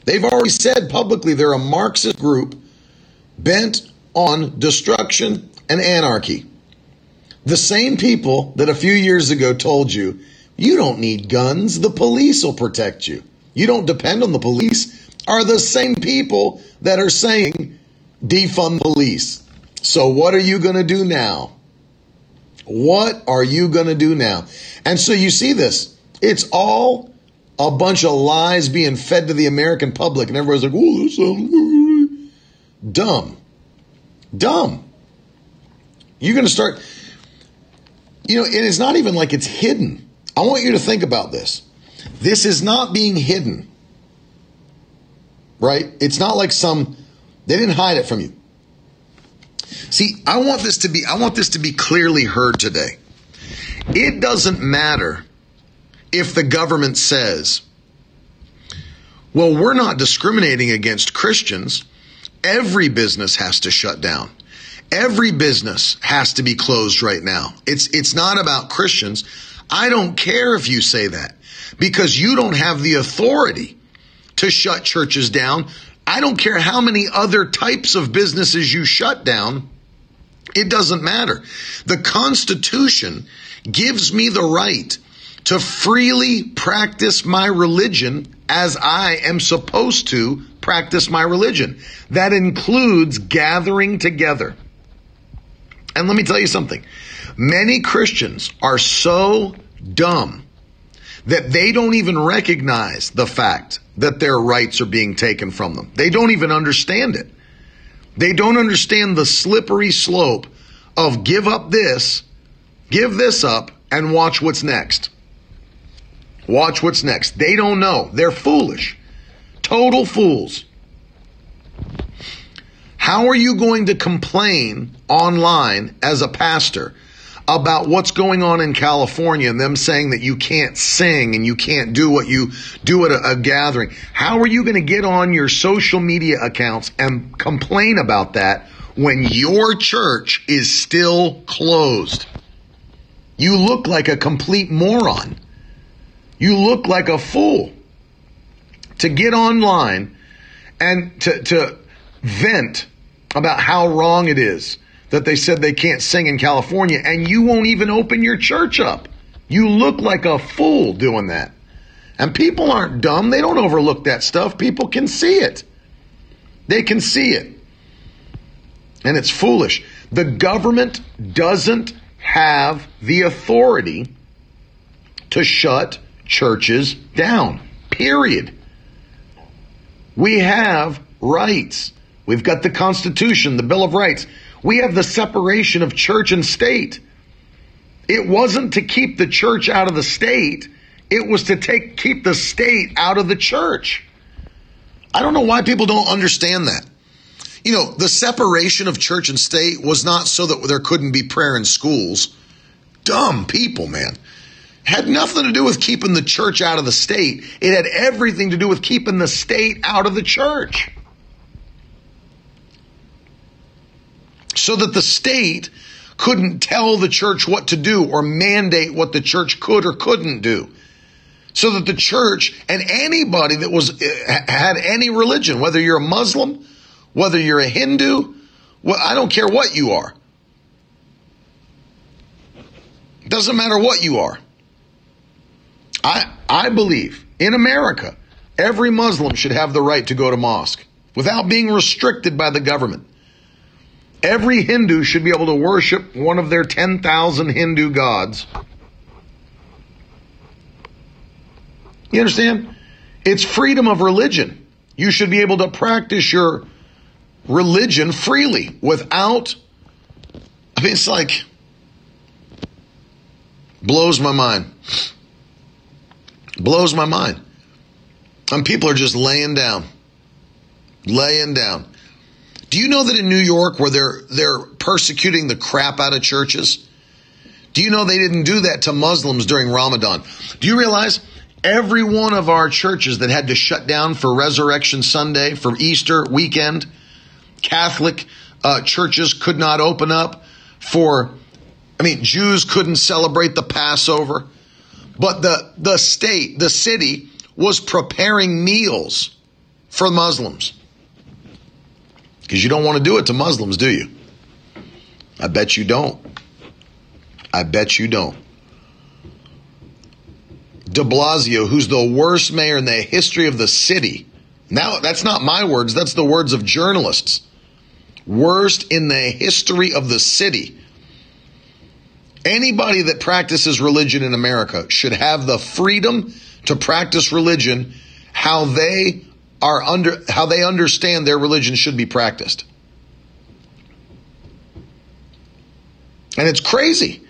They've already said publicly they're a Marxist group bent on destruction and anarchy. The same people that a few years ago told you, you don't need guns, the police will protect you. You don't depend on the police are the same people that are saying defund police. So what are you going to do now? What are you going to do now? And so you see this. It's all a bunch of lies being fed to the American public. And everybody's like, oh, this sounds dumb. Dumb. You're going to start, you know, it is not even like it's hidden. I want you to think about this. This is not being hidden right? It's not like some they didn't hide it from you. See, I want this to be I want this to be clearly heard today. It doesn't matter if the government says, well, we're not discriminating against Christians. Every business has to shut down. Every business has to be closed right now. It's it's not about Christians. I don't care if you say that because you don't have the authority to shut churches down. I don't care how many other types of businesses you shut down. It doesn't matter. The Constitution gives me the right to freely practice my religion as I am supposed to practice my religion. That includes gathering together. And let me tell you something. Many Christians are so dumb that they don't even recognize the fact that their rights are being taken from them. They don't even understand it. They don't understand the slippery slope of give up this, give this up, and watch what's next. Watch what's next. They don't know. They're foolish. Total fools. How are you going to complain online as a pastor about what's going on in California and them saying that you can't sing and you can't do what you do at a, a gathering? How are you going to get on your social media accounts and complain about that when your church is still closed? You look like a complete moron. You look like a fool to get online and to, to vent about how wrong it is that they said they can't sing in California and you won't even open your church up. You look like a fool doing that. And people aren't dumb. They don't overlook that stuff. People can see it. They can see it. And it's foolish. The government doesn't have the authority to shut churches down. Period. We have rights. We've got the Constitution, the Bill of Rights. We have the separation of church and state. It wasn't to keep the church out of the state, it was to take keep the state out of the church. I don't know why people don't understand that. You know, the separation of church and state was not so that there couldn't be prayer in schools. Dumb people, man. Had nothing to do with keeping the church out of the state. It had everything to do with keeping the state out of the church. so that the state couldn't tell the church what to do or mandate what the church could or couldn't do. So that the church and anybody that was eh, had any religion, whether you're a Muslim, whether you're a Hindu, well, I don't care what you are. Doesn't matter what you are. I I believe in America, every Muslim should have the right to go to mosque without being restricted by the government. Every Hindu should be able to worship one of their 10,000 Hindu gods. You understand? It's freedom of religion. You should be able to practice your religion freely without. I mean, it's like. Blows my mind. Blows my mind. And people are just laying down. Laying down. Do you know that in New York where they're they're persecuting the crap out of churches? Do you know they didn't do that to Muslims during Ramadan? Do you realize every one of our churches that had to shut down for Resurrection Sunday, for Easter weekend, Catholic uh, churches could not open up for I mean Jews couldn't celebrate the Passover, but the the state, the city was preparing meals for Muslims. Because you don't want to do it to Muslims, do you? I bet you don't. I bet you don't. De Blasio, who's the worst mayor in the history of the city. Now, that's not my words, that's the words of journalists. Worst in the history of the city. Anybody that practices religion in America should have the freedom to practice religion how they are under how they understand their religion should be practiced. And it's crazy.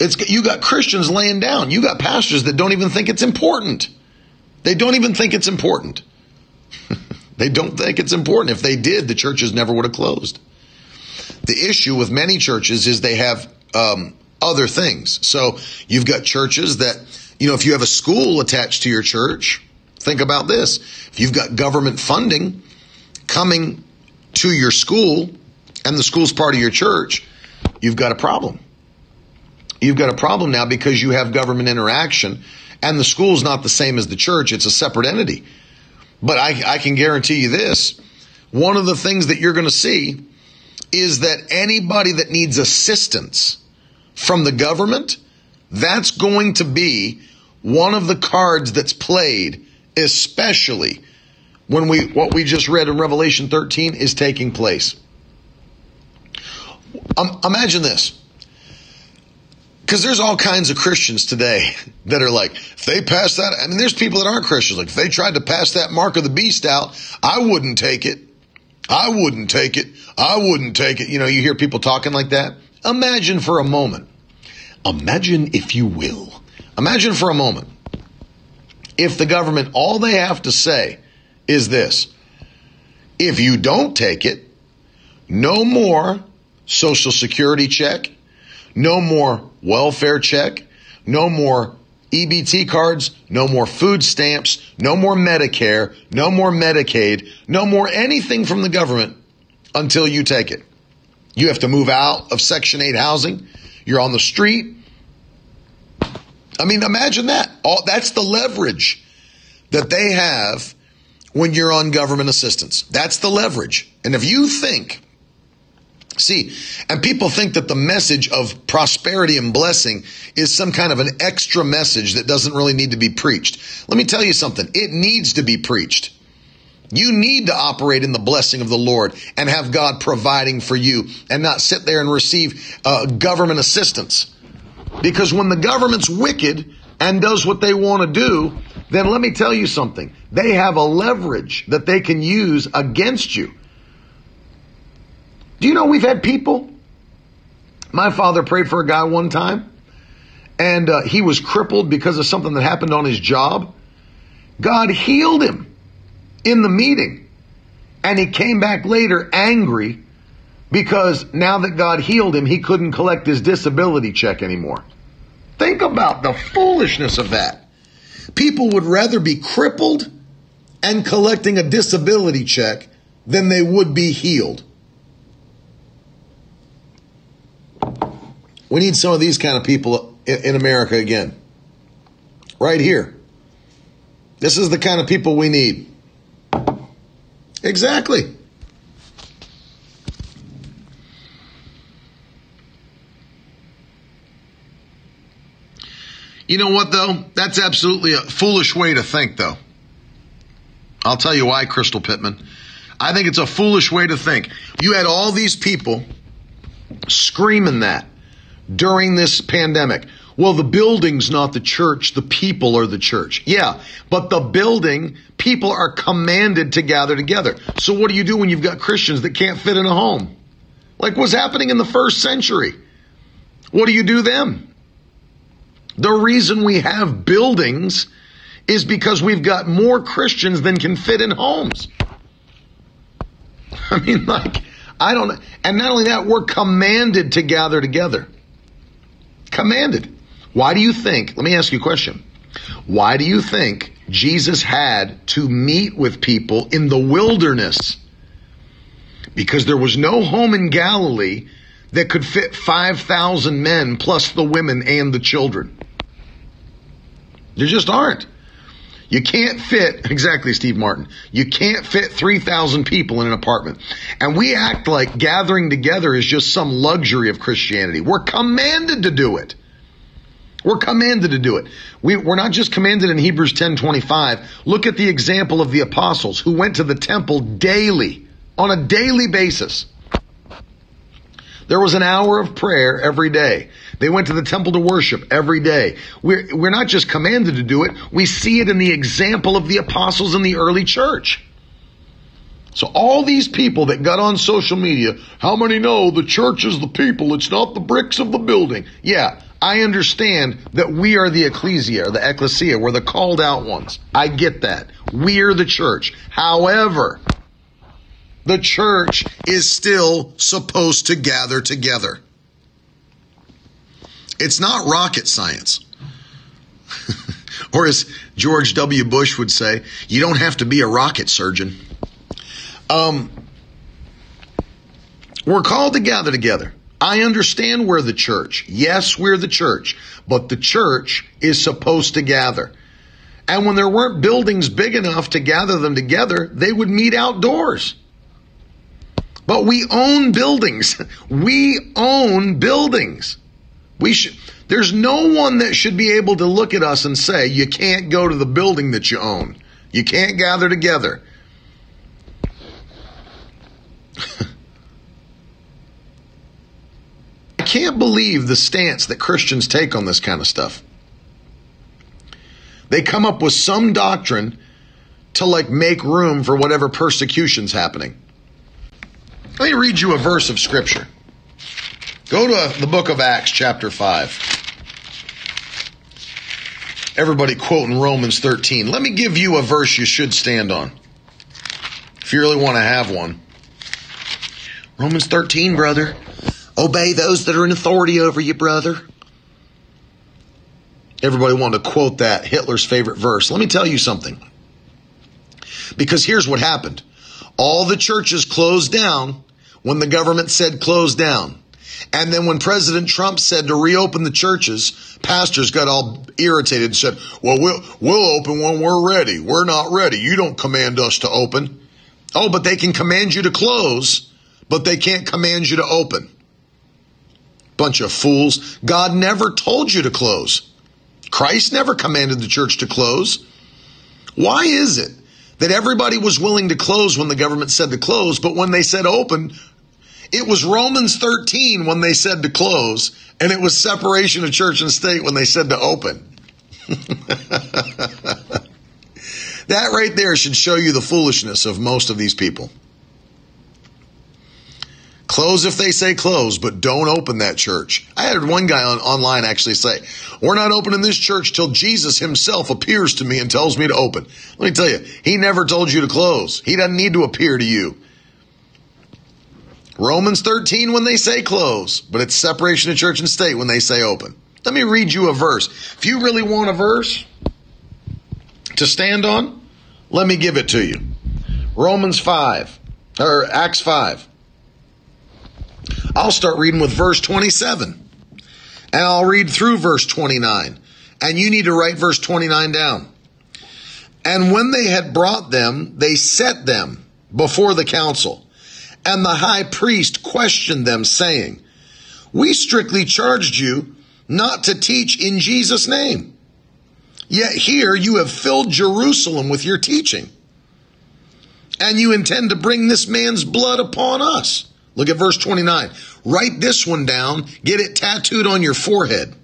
It's you got Christians laying down. You got pastors that don't even think it's important. They don't even think it's important. [LAUGHS] they don't think it's important. If they did, the churches never would have closed. The issue with many churches is they have um, other things. So you've got churches that, you know, if you have a school attached to your church, Think about this. If you've got government funding coming to your school and the school's part of your church, you've got a problem. You've got a problem now because you have government interaction and the school's not the same as the church. It's a separate entity. But I, I can guarantee you this. One of the things that you're going to see is that anybody that needs assistance from the government, that's going to be one of the cards that's played especially when we what we just read in Revelation 13 is taking place. Um, imagine this. Because there's all kinds of Christians today [LAUGHS] that are like, if they pass that, I mean, there's people that aren't Christians. Like, if they tried to pass that mark of the beast out, I wouldn't take it. I wouldn't take it. I wouldn't take it. You know, you hear people talking like that. Imagine for a moment. Imagine, if you will, imagine for a moment if the government, all they have to say is this if you don't take it, no more Social Security check, no more welfare check, no more EBT cards, no more food stamps, no more Medicare, no more Medicaid, no more anything from the government until you take it. You have to move out of Section 8 housing. You're on the street. I mean, imagine that. All, that's the leverage that they have when you're on government assistance. That's the leverage. And if you think, see, and people think that the message of prosperity and blessing is some kind of an extra message that doesn't really need to be preached. Let me tell you something. It needs to be preached. You need to operate in the blessing of the Lord and have God providing for you and not sit there and receive uh, government assistance. Because when the government's wicked and does what they want to do, then let me tell you something. They have a leverage that they can use against you. Do you know we've had people? My father prayed for a guy one time, and uh, he was crippled because of something that happened on his job. God healed him in the meeting, and he came back later angry because now that God healed him, he couldn't collect his disability check anymore. Think about the foolishness of that. People would rather be crippled and collecting a disability check than they would be healed. We need some of these kind of people in America again. Right here. This is the kind of people we need. Exactly. You know what, though? That's absolutely a foolish way to think, though. I'll tell you why, Crystal Pittman. I think it's a foolish way to think. You had all these people screaming that during this pandemic. Well, the building's not the church, the people are the church. Yeah, but the building, people are commanded to gather together. So what do you do when you've got Christians that can't fit in a home? Like what's happening in the first century. What do you do then? The reason we have buildings is because we've got more Christians than can fit in homes. [LAUGHS] I mean, like, I don't, and not only that, we're commanded to gather together. Commanded. Why do you think, let me ask you a question. Why do you think Jesus had to meet with people in the wilderness? Because there was no home in Galilee that could fit 5,000 men plus the women and the children. There just aren't. You can't fit, [LAUGHS] exactly, Steve Martin. You can't fit 3,000 people in an apartment. And we act like gathering together is just some luxury of Christianity. We're commanded to do it. We're commanded to do it. We, are not just commanded in Hebrews 10 25. Look at the example of the apostles who went to the temple daily, on a daily basis. There was an hour of prayer every day. They went to the temple to worship every day. We're, we're not just commanded to do it, we see it in the example of the apostles in the early church. So all these people that got on social media, how many know the church is the people? It's not the bricks of the building. Yeah, I understand that we are the ecclesia, the ecclesia, we're the called out ones. I get that. We're the church. However, the church is still supposed to gather together. It's not rocket science. [LAUGHS] or as George W. Bush would say, you don't have to be a rocket surgeon. Um, we're called to gather together. I understand we're the church. Yes, we're the church, but the church is supposed to gather. And when there weren't buildings big enough to gather them together, they would meet outdoors. But we own buildings. [LAUGHS] We own buildings. We should, there's no one that should be able to look at us and say, you can't go to the building that you own. You can't gather together. [LAUGHS] I can't believe the stance that Christians take on this kind of stuff. They come up with some doctrine to like make room for whatever persecution's happening. Let me read you a verse of scripture. Go to the book of Acts, chapter 5. Everybody quoting Romans 13. Let me give you a verse you should stand on. If you really want to have one. Romans 13, brother. Obey those that are in authority over you, brother. Everybody wanted to quote that Hitler's favorite verse. Let me tell you something. Because here's what happened. All the churches closed down when the government said close down. And then when President Trump said to reopen the churches, pastors got all irritated and said, well, we'll, we'll open when we're ready. We're not ready. You don't command us to open. Oh, but they can command you to close, but they can't command you to open. Bunch of fools. God never told you to close. Christ never commanded the church to close. Why is it that everybody was willing to close when the government said to close, but when they said open, it was Romans 13 when they said to close, and it was separation of church and state when they said to open. [LAUGHS] that right there should show you the foolishness of most of these people. Close if they say close, but don't open that church. I had one guy on, online actually say, We're not opening this church till Jesus himself appears to me and tells me to open. Let me tell you, he never told you to close. He doesn't need to appear to you. Romans 13 when they say close, but it's separation of church and state when they say open. Let me read you a verse. If you really want a verse to stand on, let me give it to you. Romans 5, or Acts 5. I'll start reading with verse 27. And I'll read through verse 29. And you need to write verse 29 down. And when they had brought them, they set them before the council. And the high priest questioned them, saying, We strictly charged you not to teach in Jesus' name. Yet here you have filled Jerusalem with your teaching. And you intend to bring this man's blood upon us. Look at verse 29. Write this one down, get it tattooed on your forehead.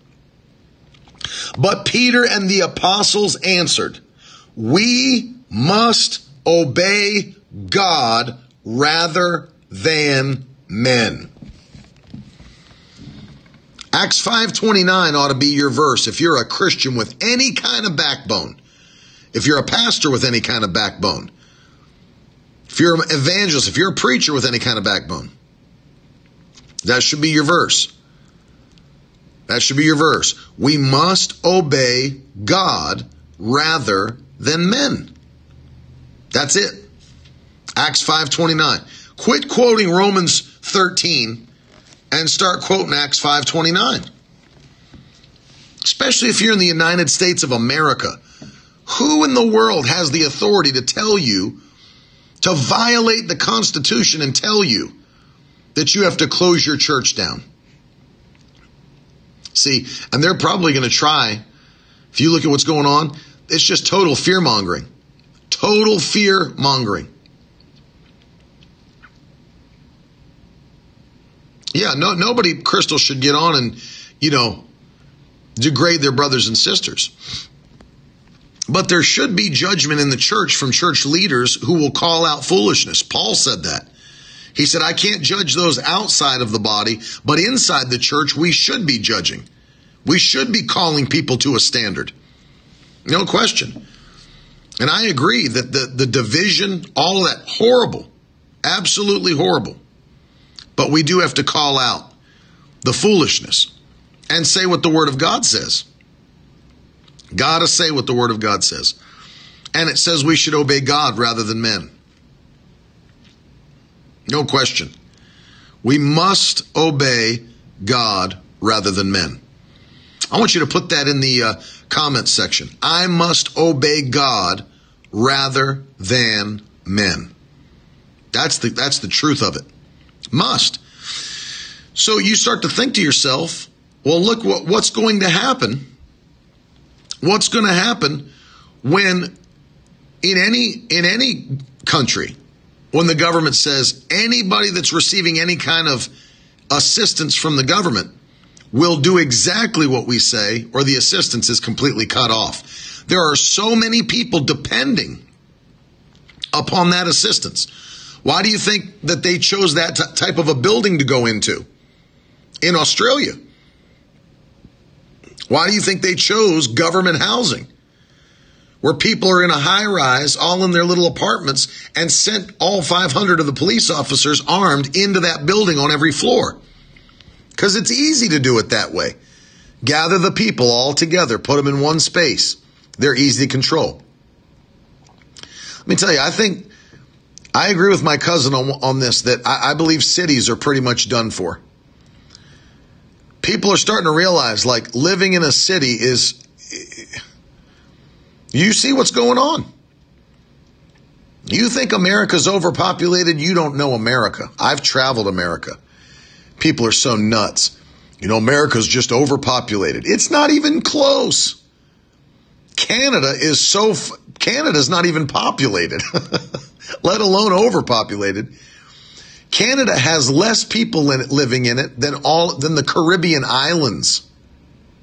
But Peter and the apostles answered, We must obey God rather than men. Acts 5:29 ought to be your verse if you're a Christian with any kind of backbone. If you're a pastor with any kind of backbone. If you're an evangelist, if you're a preacher with any kind of backbone. That should be your verse. That should be your verse. We must obey God rather than men. That's it. Acts 5:29. Quit quoting Romans 13 and start quoting Acts 5:29. Especially if you're in the United States of America. Who in the world has the authority to tell you to violate the Constitution and tell you that you have to close your church down? See, and they're probably going to try. If you look at what's going on, it's just total fear mongering. Total fear mongering. Yeah, no, nobody, Crystal, should get on and, you know, degrade their brothers and sisters. But there should be judgment in the church from church leaders who will call out foolishness. Paul said that. He said, I can't judge those outside of the body, but inside the church, we should be judging. We should be calling people to a standard. No question. And I agree that the, the division, all of that, horrible. Absolutely horrible. But we do have to call out the foolishness and say what the Word of God says. Gotta say what the Word of God says. And it says we should obey God rather than men. No question. We must obey God rather than men. I want you to put that in the uh, comments section. I must obey God rather than men. That's the that's the truth of it. Must. So you start to think to yourself, well, look what, what's going to happen. What's going to happen when in any in any country when the government says anybody that's receiving any kind of assistance from the government will do exactly what we say, or the assistance is completely cut off. There are so many people depending upon that assistance. Why do you think that they chose that t- type of a building to go into in Australia? Why do you think they chose government housing? Where people are in a high rise, all in their little apartments, and sent all 500 of the police officers armed into that building on every floor. Because it's easy to do it that way. Gather the people all together, put them in one space. They're easy to control. Let me tell you, I think I agree with my cousin on, on this that I, I believe cities are pretty much done for. People are starting to realize like living in a city is. You see what's going on. You think America's overpopulated? You don't know America. I've traveled America. People are so nuts. You know, America's just overpopulated. It's not even close. Canada is so, Canada's not even populated, [LAUGHS] let alone overpopulated. Canada has less people in it, living in it than all, than the Caribbean islands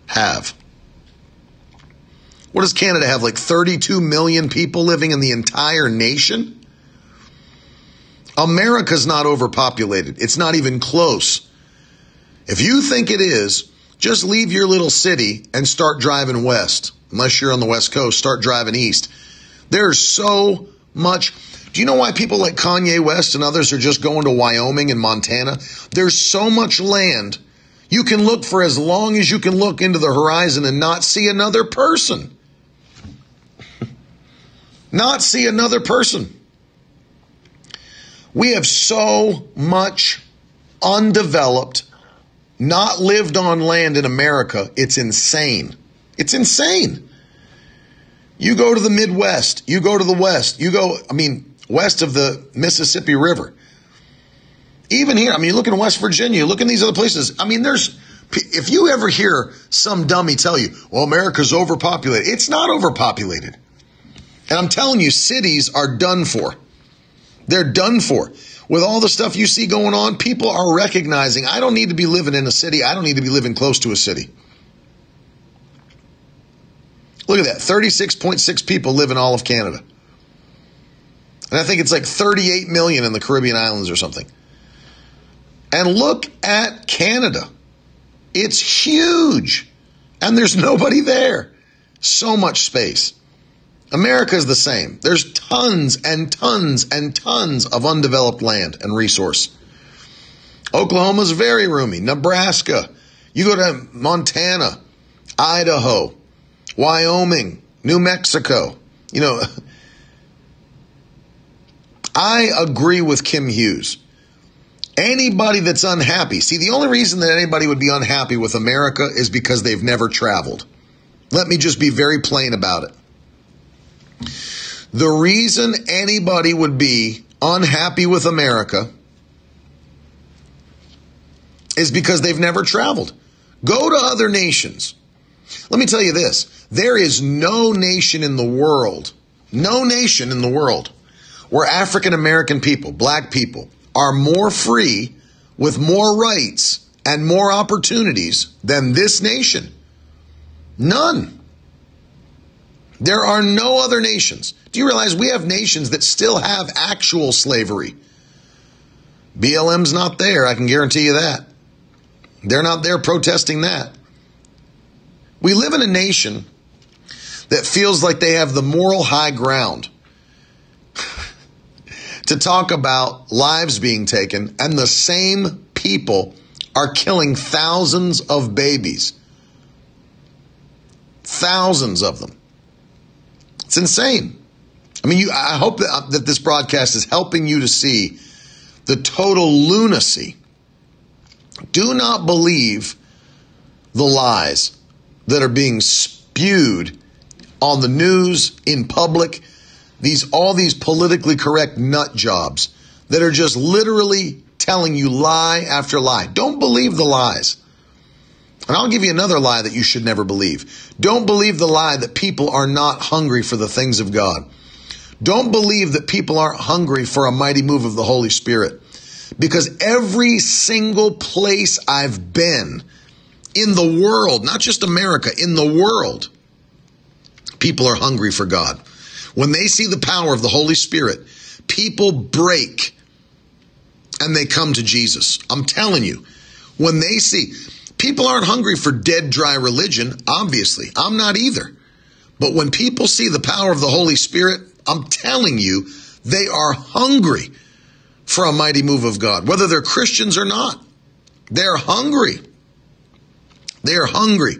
have. What does Canada have? Like 32 million people living in the entire nation? America's not overpopulated. It's not even close. If you think it is, just leave your little city and start driving west. Unless you're on the west coast, start driving east. There's so much. Do you know why people like Kanye West and others are just going to Wyoming and Montana? There's so much land. You can look for as long as you can look into the horizon and not see another person. Not see another person. We have so much undeveloped not lived on land in America, it's insane. It's insane. You go to the Midwest, you go to the West, you go, I mean, west of the Mississippi River. Even here, I mean, you look in West Virginia, look in these other places. I mean, there's, if you ever hear some dummy tell you, well, America's overpopulated, it's not overpopulated. And I'm telling you, cities are done for. They're done for with all the stuff you see going on, people are recognizing I don't need to be living in a city. I don't need to be living close to a city. Look at that 36.6 people live in all of Canada. And I think it's like 38 million in the Caribbean islands or something. And look at Canada. It's huge. And there's nobody there. So much space. America is the same. There's tons and tons and tons of undeveloped land and resource. Oklahoma's very roomy. Nebraska. You go to Montana, Idaho, Wyoming, New Mexico. You know, [LAUGHS] I agree with Kim Hughes. Anybody that's unhappy, see, the only reason that anybody would be unhappy with America is because they've never traveled. Let me just be very plain about it. The reason anybody would be unhappy with America is because they've never traveled. Go to other nations. Let me tell you this there is no nation in the world, no nation in the world where African American people, black people, are more free with more rights and more opportunities than this nation. None. There are no other nations. Do you realize we have nations that still have actual slavery? BLM's not there, I can guarantee you that. They're not there protesting that. We live in a nation that feels like they have the moral high ground [LAUGHS] to talk about lives being taken, and the same people are killing thousands of babies. Thousands of them. It's insane. I mean, you, I hope that, that this broadcast is helping you to see the total lunacy. Do not believe the lies that are being spewed on the news, in public, these all these politically correct nut jobs that are just literally telling you lie after lie. Don't believe the lies. And I'll give you another lie that you should never believe. Don't believe the lie that people are not hungry for the things of God. Don't believe that people aren't hungry for a mighty move of the Holy Spirit. Because every single place I've been in the world, not just America, in the world, people are hungry for God. When they see the power of the Holy Spirit, people break and they come to Jesus. I'm telling you, when they see, people aren't hungry for dead, dry religion, obviously. I'm not either. But when people see the power of the Holy Spirit, I'm telling you, they are hungry for a mighty move of God, whether they're Christians or not. They're hungry. They're hungry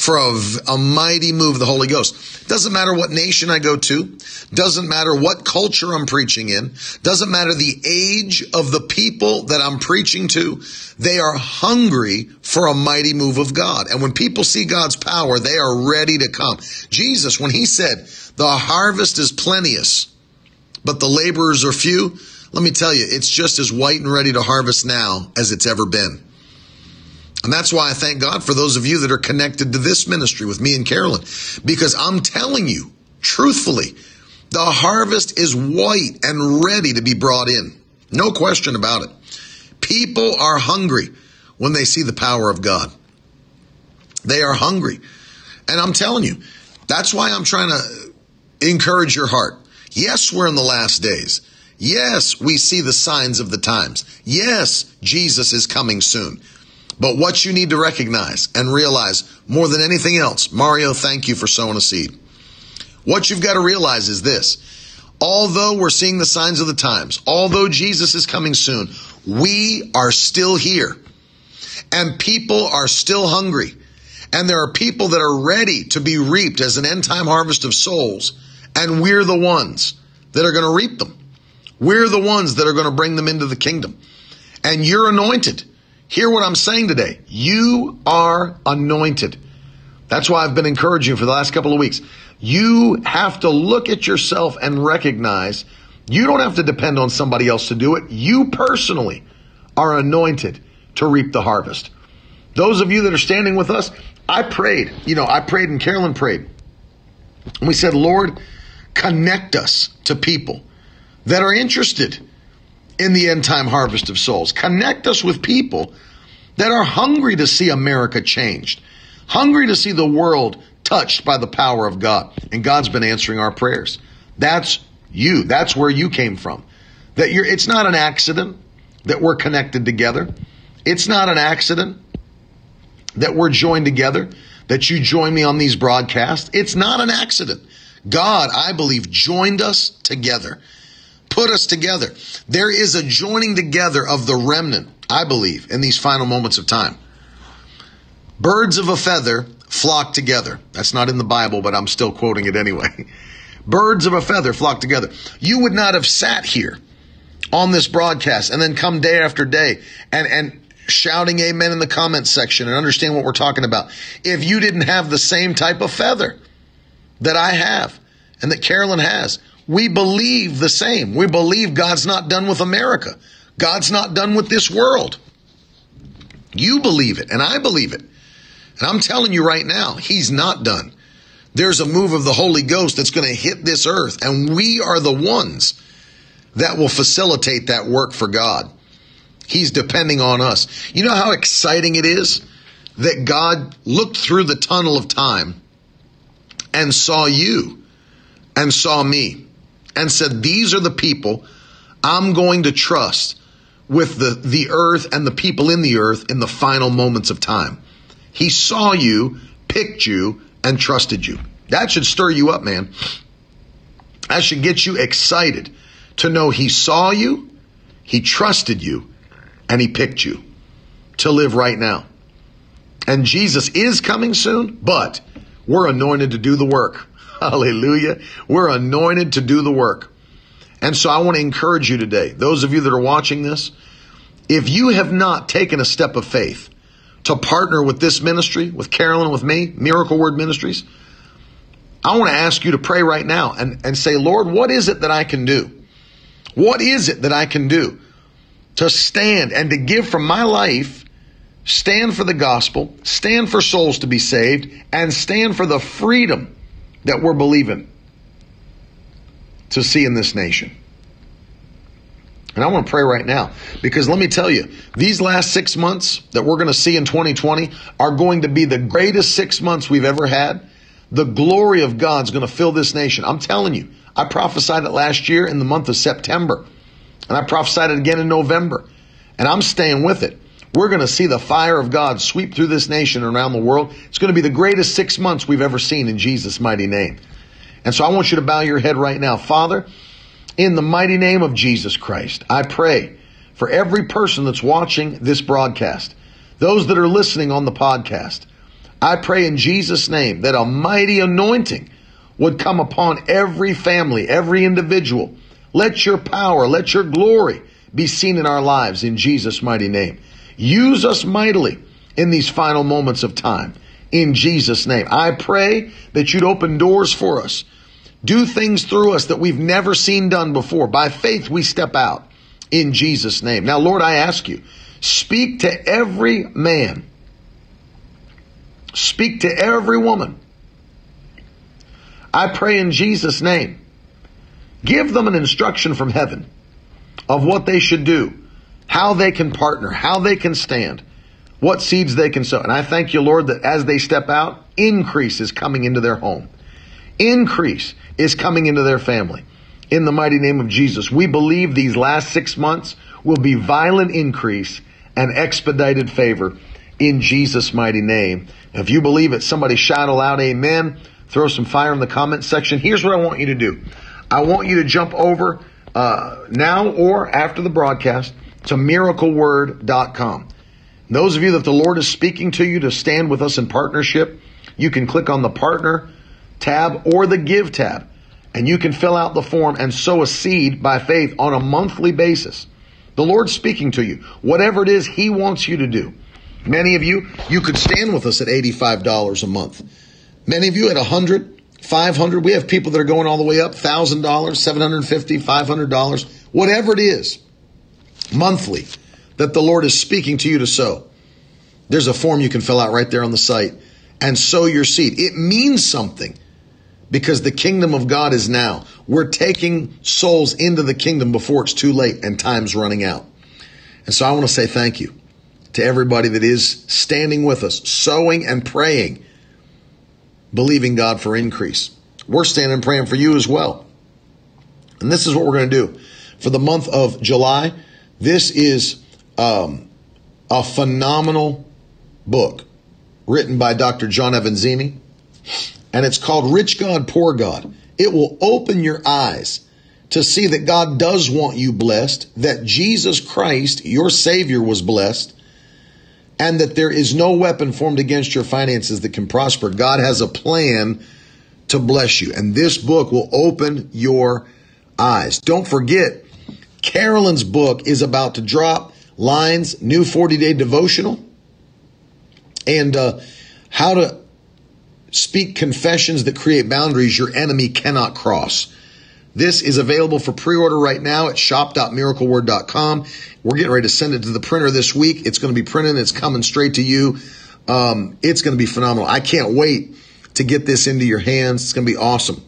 for a, a, mighty move of the Holy Ghost. Doesn't matter what nation I go to. Doesn't matter what culture I'm preaching in. Doesn't matter the age of the people that I'm preaching to. They are hungry for a mighty move of God. And when people see God's power, they are ready to come. Jesus, when he said, the harvest is plenteous, but the laborers are few, let me tell you, it's just as white and ready to harvest now as it's ever been. And that's why I thank God for those of you that are connected to this ministry with me and Carolyn, because I'm telling you, truthfully, the harvest is white and ready to be brought in. No question about it. People are hungry when they see the power of God. They are hungry. And I'm telling you, that's why I'm trying to encourage your heart. Yes, we're in the last days. Yes, we see the signs of the times. Yes, Jesus is coming soon. But what you need to recognize and realize more than anything else, Mario, thank you for sowing a seed. What you've got to realize is this. Although we're seeing the signs of the times, although Jesus is coming soon, we are still here and people are still hungry. And there are people that are ready to be reaped as an end time harvest of souls. And we're the ones that are going to reap them. We're the ones that are going to bring them into the kingdom. And you're anointed. Hear what I'm saying today. You are anointed. That's why I've been encouraging you for the last couple of weeks. You have to look at yourself and recognize you don't have to depend on somebody else to do it. You personally are anointed to reap the harvest. Those of you that are standing with us, I prayed. You know, I prayed and Carolyn prayed. And we said, Lord, connect us to people that are interested in the end time harvest of souls. Connect us with people that are hungry to see America changed, hungry to see the world touched by the power of God. And God's been answering our prayers. That's you. That's where you came from. That you're, it's not an accident that we're connected together. It's not an accident that we're joined together, that you join me on these broadcasts. It's not an accident. God, I believe, joined us together put us together. There is a joining together of the remnant, I believe, in these final moments of time. Birds of a feather flock together. That's not in the Bible, but I'm still quoting it anyway. [LAUGHS] Birds of a feather flock together. You would not have sat here on this broadcast and then come day after day and, and shouting amen in the comments section and understand what we're talking about if you didn't have the same type of feather that I have and that Carolyn has. We believe the same. We believe God's not done with America. God's not done with this world. You believe it, and I believe it. And I'm telling you right now, He's not done. There's a move of the Holy Ghost that's going to hit this earth, and we are the ones that will facilitate that work for God. He's depending on us. You know how exciting it is that God looked through the tunnel of time and saw you and saw me and said, These are the people I'm going to trust with the, the earth and the people in the earth in the final moments of time. He saw you, picked you, and trusted you. That should stir you up, man. That should get you excited to know He saw you, He trusted you, and He picked you to live right now. And Jesus is coming soon, but we're anointed to do the work. [LAUGHS] Hallelujah. We're anointed to do the work. And so I want to encourage you today, those of you that are watching this, if you have not taken a step of faith to partner with this ministry, with Carolyn, with me, Miracle Word Ministries, I want to ask you to pray right now and, and say, Lord, what is it that I can do? What is it that I can do to stand and to give from my life, stand for the gospel, stand for souls to be saved, and stand for the freedom that we're believing. to see in this nation. And I want to pray right now because let me tell you, these last six months that we're going to see in 2020 are going to be the greatest six months we've ever had. The glory of God's going to fill this nation. I'm telling you, I prophesied it last year in the month of September, and I prophesied it again in November, and I'm staying with it. We're going to see the fire of God sweep through this nation and around the world. It's going to be the greatest six months we've ever seen in Jesus' mighty name. And so I want you to bow your head right now. Father, in the mighty name of Jesus Christ, I pray for every person that's watching this broadcast, those that are listening on the podcast. I pray in Jesus' name that a mighty anointing would come upon every family, every individual. Let your power, let your glory be seen in our lives in Jesus' mighty name. Use us mightily in these final moments of time in Jesus' name. I pray that you'd open doors for us do things through us that we've never seen done before. By faith, we step out in Jesus' name. Now, Lord, I ask you, speak to every man, speak to every woman. I pray in Jesus' name. Give them an instruction from heaven of what they should do, how they can partner, how they can stand, what seeds they can sow. And I thank you, Lord, that as they step out, increase is coming into their home. Increase is coming into their family. In the mighty name of Jesus, we believe these last six months will be violent increase and expedited favor in Jesus' mighty name. If you believe it, somebody shout aloud, amen. Throw some fire in the comment section. Here's what I want you to do. I want you to jump over uh, now or after the broadcast to miracleword.com. Those of you that the Lord is speaking to you to stand with us in partnership, you can click on the partner tab or the give tab and you can fill out the form and sow a seed by faith on a monthly basis. The Lord's speaking to you. Whatever it is He wants you to do. Many of you, you could stand with us at $85 a month. Many of you at 100, 500. We have people that are going all the way up, $1,000, $750, $500, whatever it is, monthly, that the Lord is speaking to you to sow. There's a form you can fill out right there on the site and sow your seed. It means something because the kingdom of God is now. We're taking souls into the kingdom before it's too late and time's running out. And so I want to say thank you to everybody that is standing with us, sowing and praying, believing God for increase. We're standing and praying for you as well. And this is what we're going to do. For the month of July, this is um, a phenomenal book written by Dr. John Avanzini and it's called Rich God, Poor God. It will open your eyes to see that God does want you blessed, that Jesus Christ, your Savior, was blessed, and that there is no weapon formed against your finances that can prosper. God has a plan to bless you, and this book will open your eyes. Don't forget, Carolyn's book is about to drop lines, new 40 day devotional, and uh, how to Speak confessions that create boundaries your enemy cannot cross. This is available for pre-order right now at shop.miracleword.com. We're getting ready to send it to the printer this week. It's going to be printed. It's coming straight to you. Um, it's going to be phenomenal. I can't wait to get this into your hands. It's going to be awesome.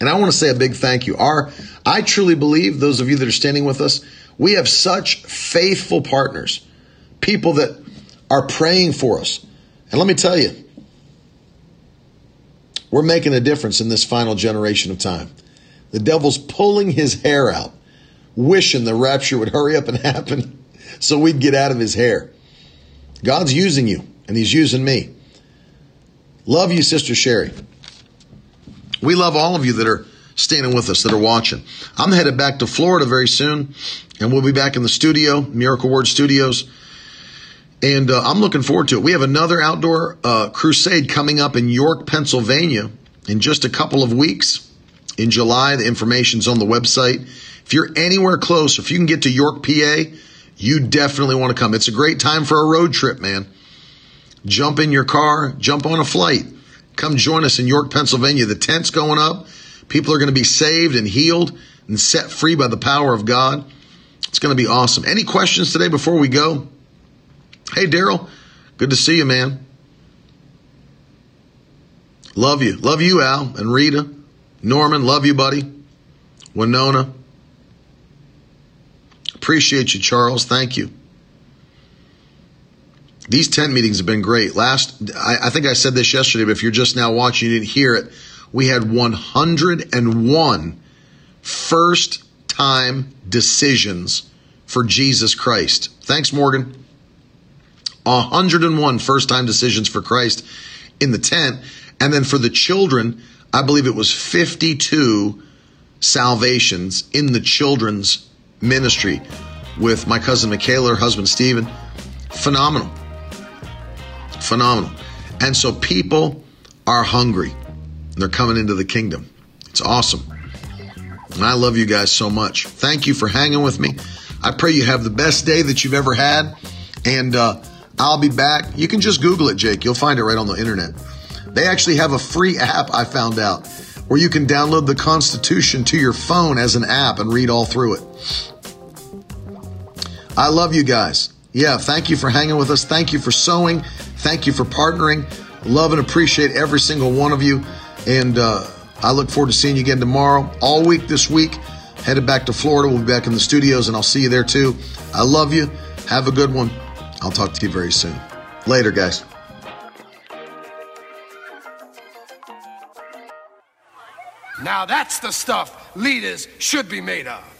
And I want to say a big thank you. Our, I truly believe those of you that are standing with us, we have such faithful partners, people that are praying for us. And let me tell you, we're making a difference in this final generation of time. The devil's pulling his hair out, wishing the rapture would hurry up and [LAUGHS] happen so we'd get out of his hair. God's using you, and he's using me. Love you, Sister Sherry. We love all of you that are standing with us, that are watching. I'm headed back to Florida very soon, and we'll be back in the studio, Miracle Word Studios and uh, I'm looking forward to it. We have another outdoor uh, crusade coming up in York, Pennsylvania in just a couple of weeks in July. The information's on the website. If you're anywhere close, if you can get to York, PA, you definitely want to come. It's a great time for a road trip, man. Jump in your car, jump on a flight. Come join us in York, Pennsylvania. The tent's going up. People are going to be saved and healed and set free by the power of God. It's going to be awesome. Any questions today before we go? Hey, Daryl, good to see you, man. Love you. Love you, Al and Rita. Norman, love you, buddy. Winona. Appreciate you, Charles. Thank you. These tent meetings have been great. Last, I, I think I said this yesterday, but if you're just now watching, you didn't hear it. We had 101 first time decisions for Jesus Christ. Thanks, Morgan. 101 first time decisions for Christ in the tent. And then for the children, I believe it was 52 salvations in the children's ministry with my cousin Michaela, her husband Stephen. Phenomenal. Phenomenal. And so people are hungry. They're coming into the kingdom. It's awesome. And I love you guys so much. Thank you for hanging with me. I pray you have the best day that you've ever had. And uh, I'll be back. You can just Google it, Jake. You'll find it right on the internet. They actually have a free app, I found out, where you can download the Constitution to your phone as an app and read all through it. I love you guys. Yeah, thank you for hanging with us. Thank you for sowing. Thank you for partnering. Love and appreciate every single one of you. And uh, I look forward to seeing you again tomorrow. All week this week, headed back to Florida. We'll be back in the studios and I'll see you there too. I love you. Have a good one. I'll talk to you very soon. Later, guys. Now that's the stuff leaders should be made of.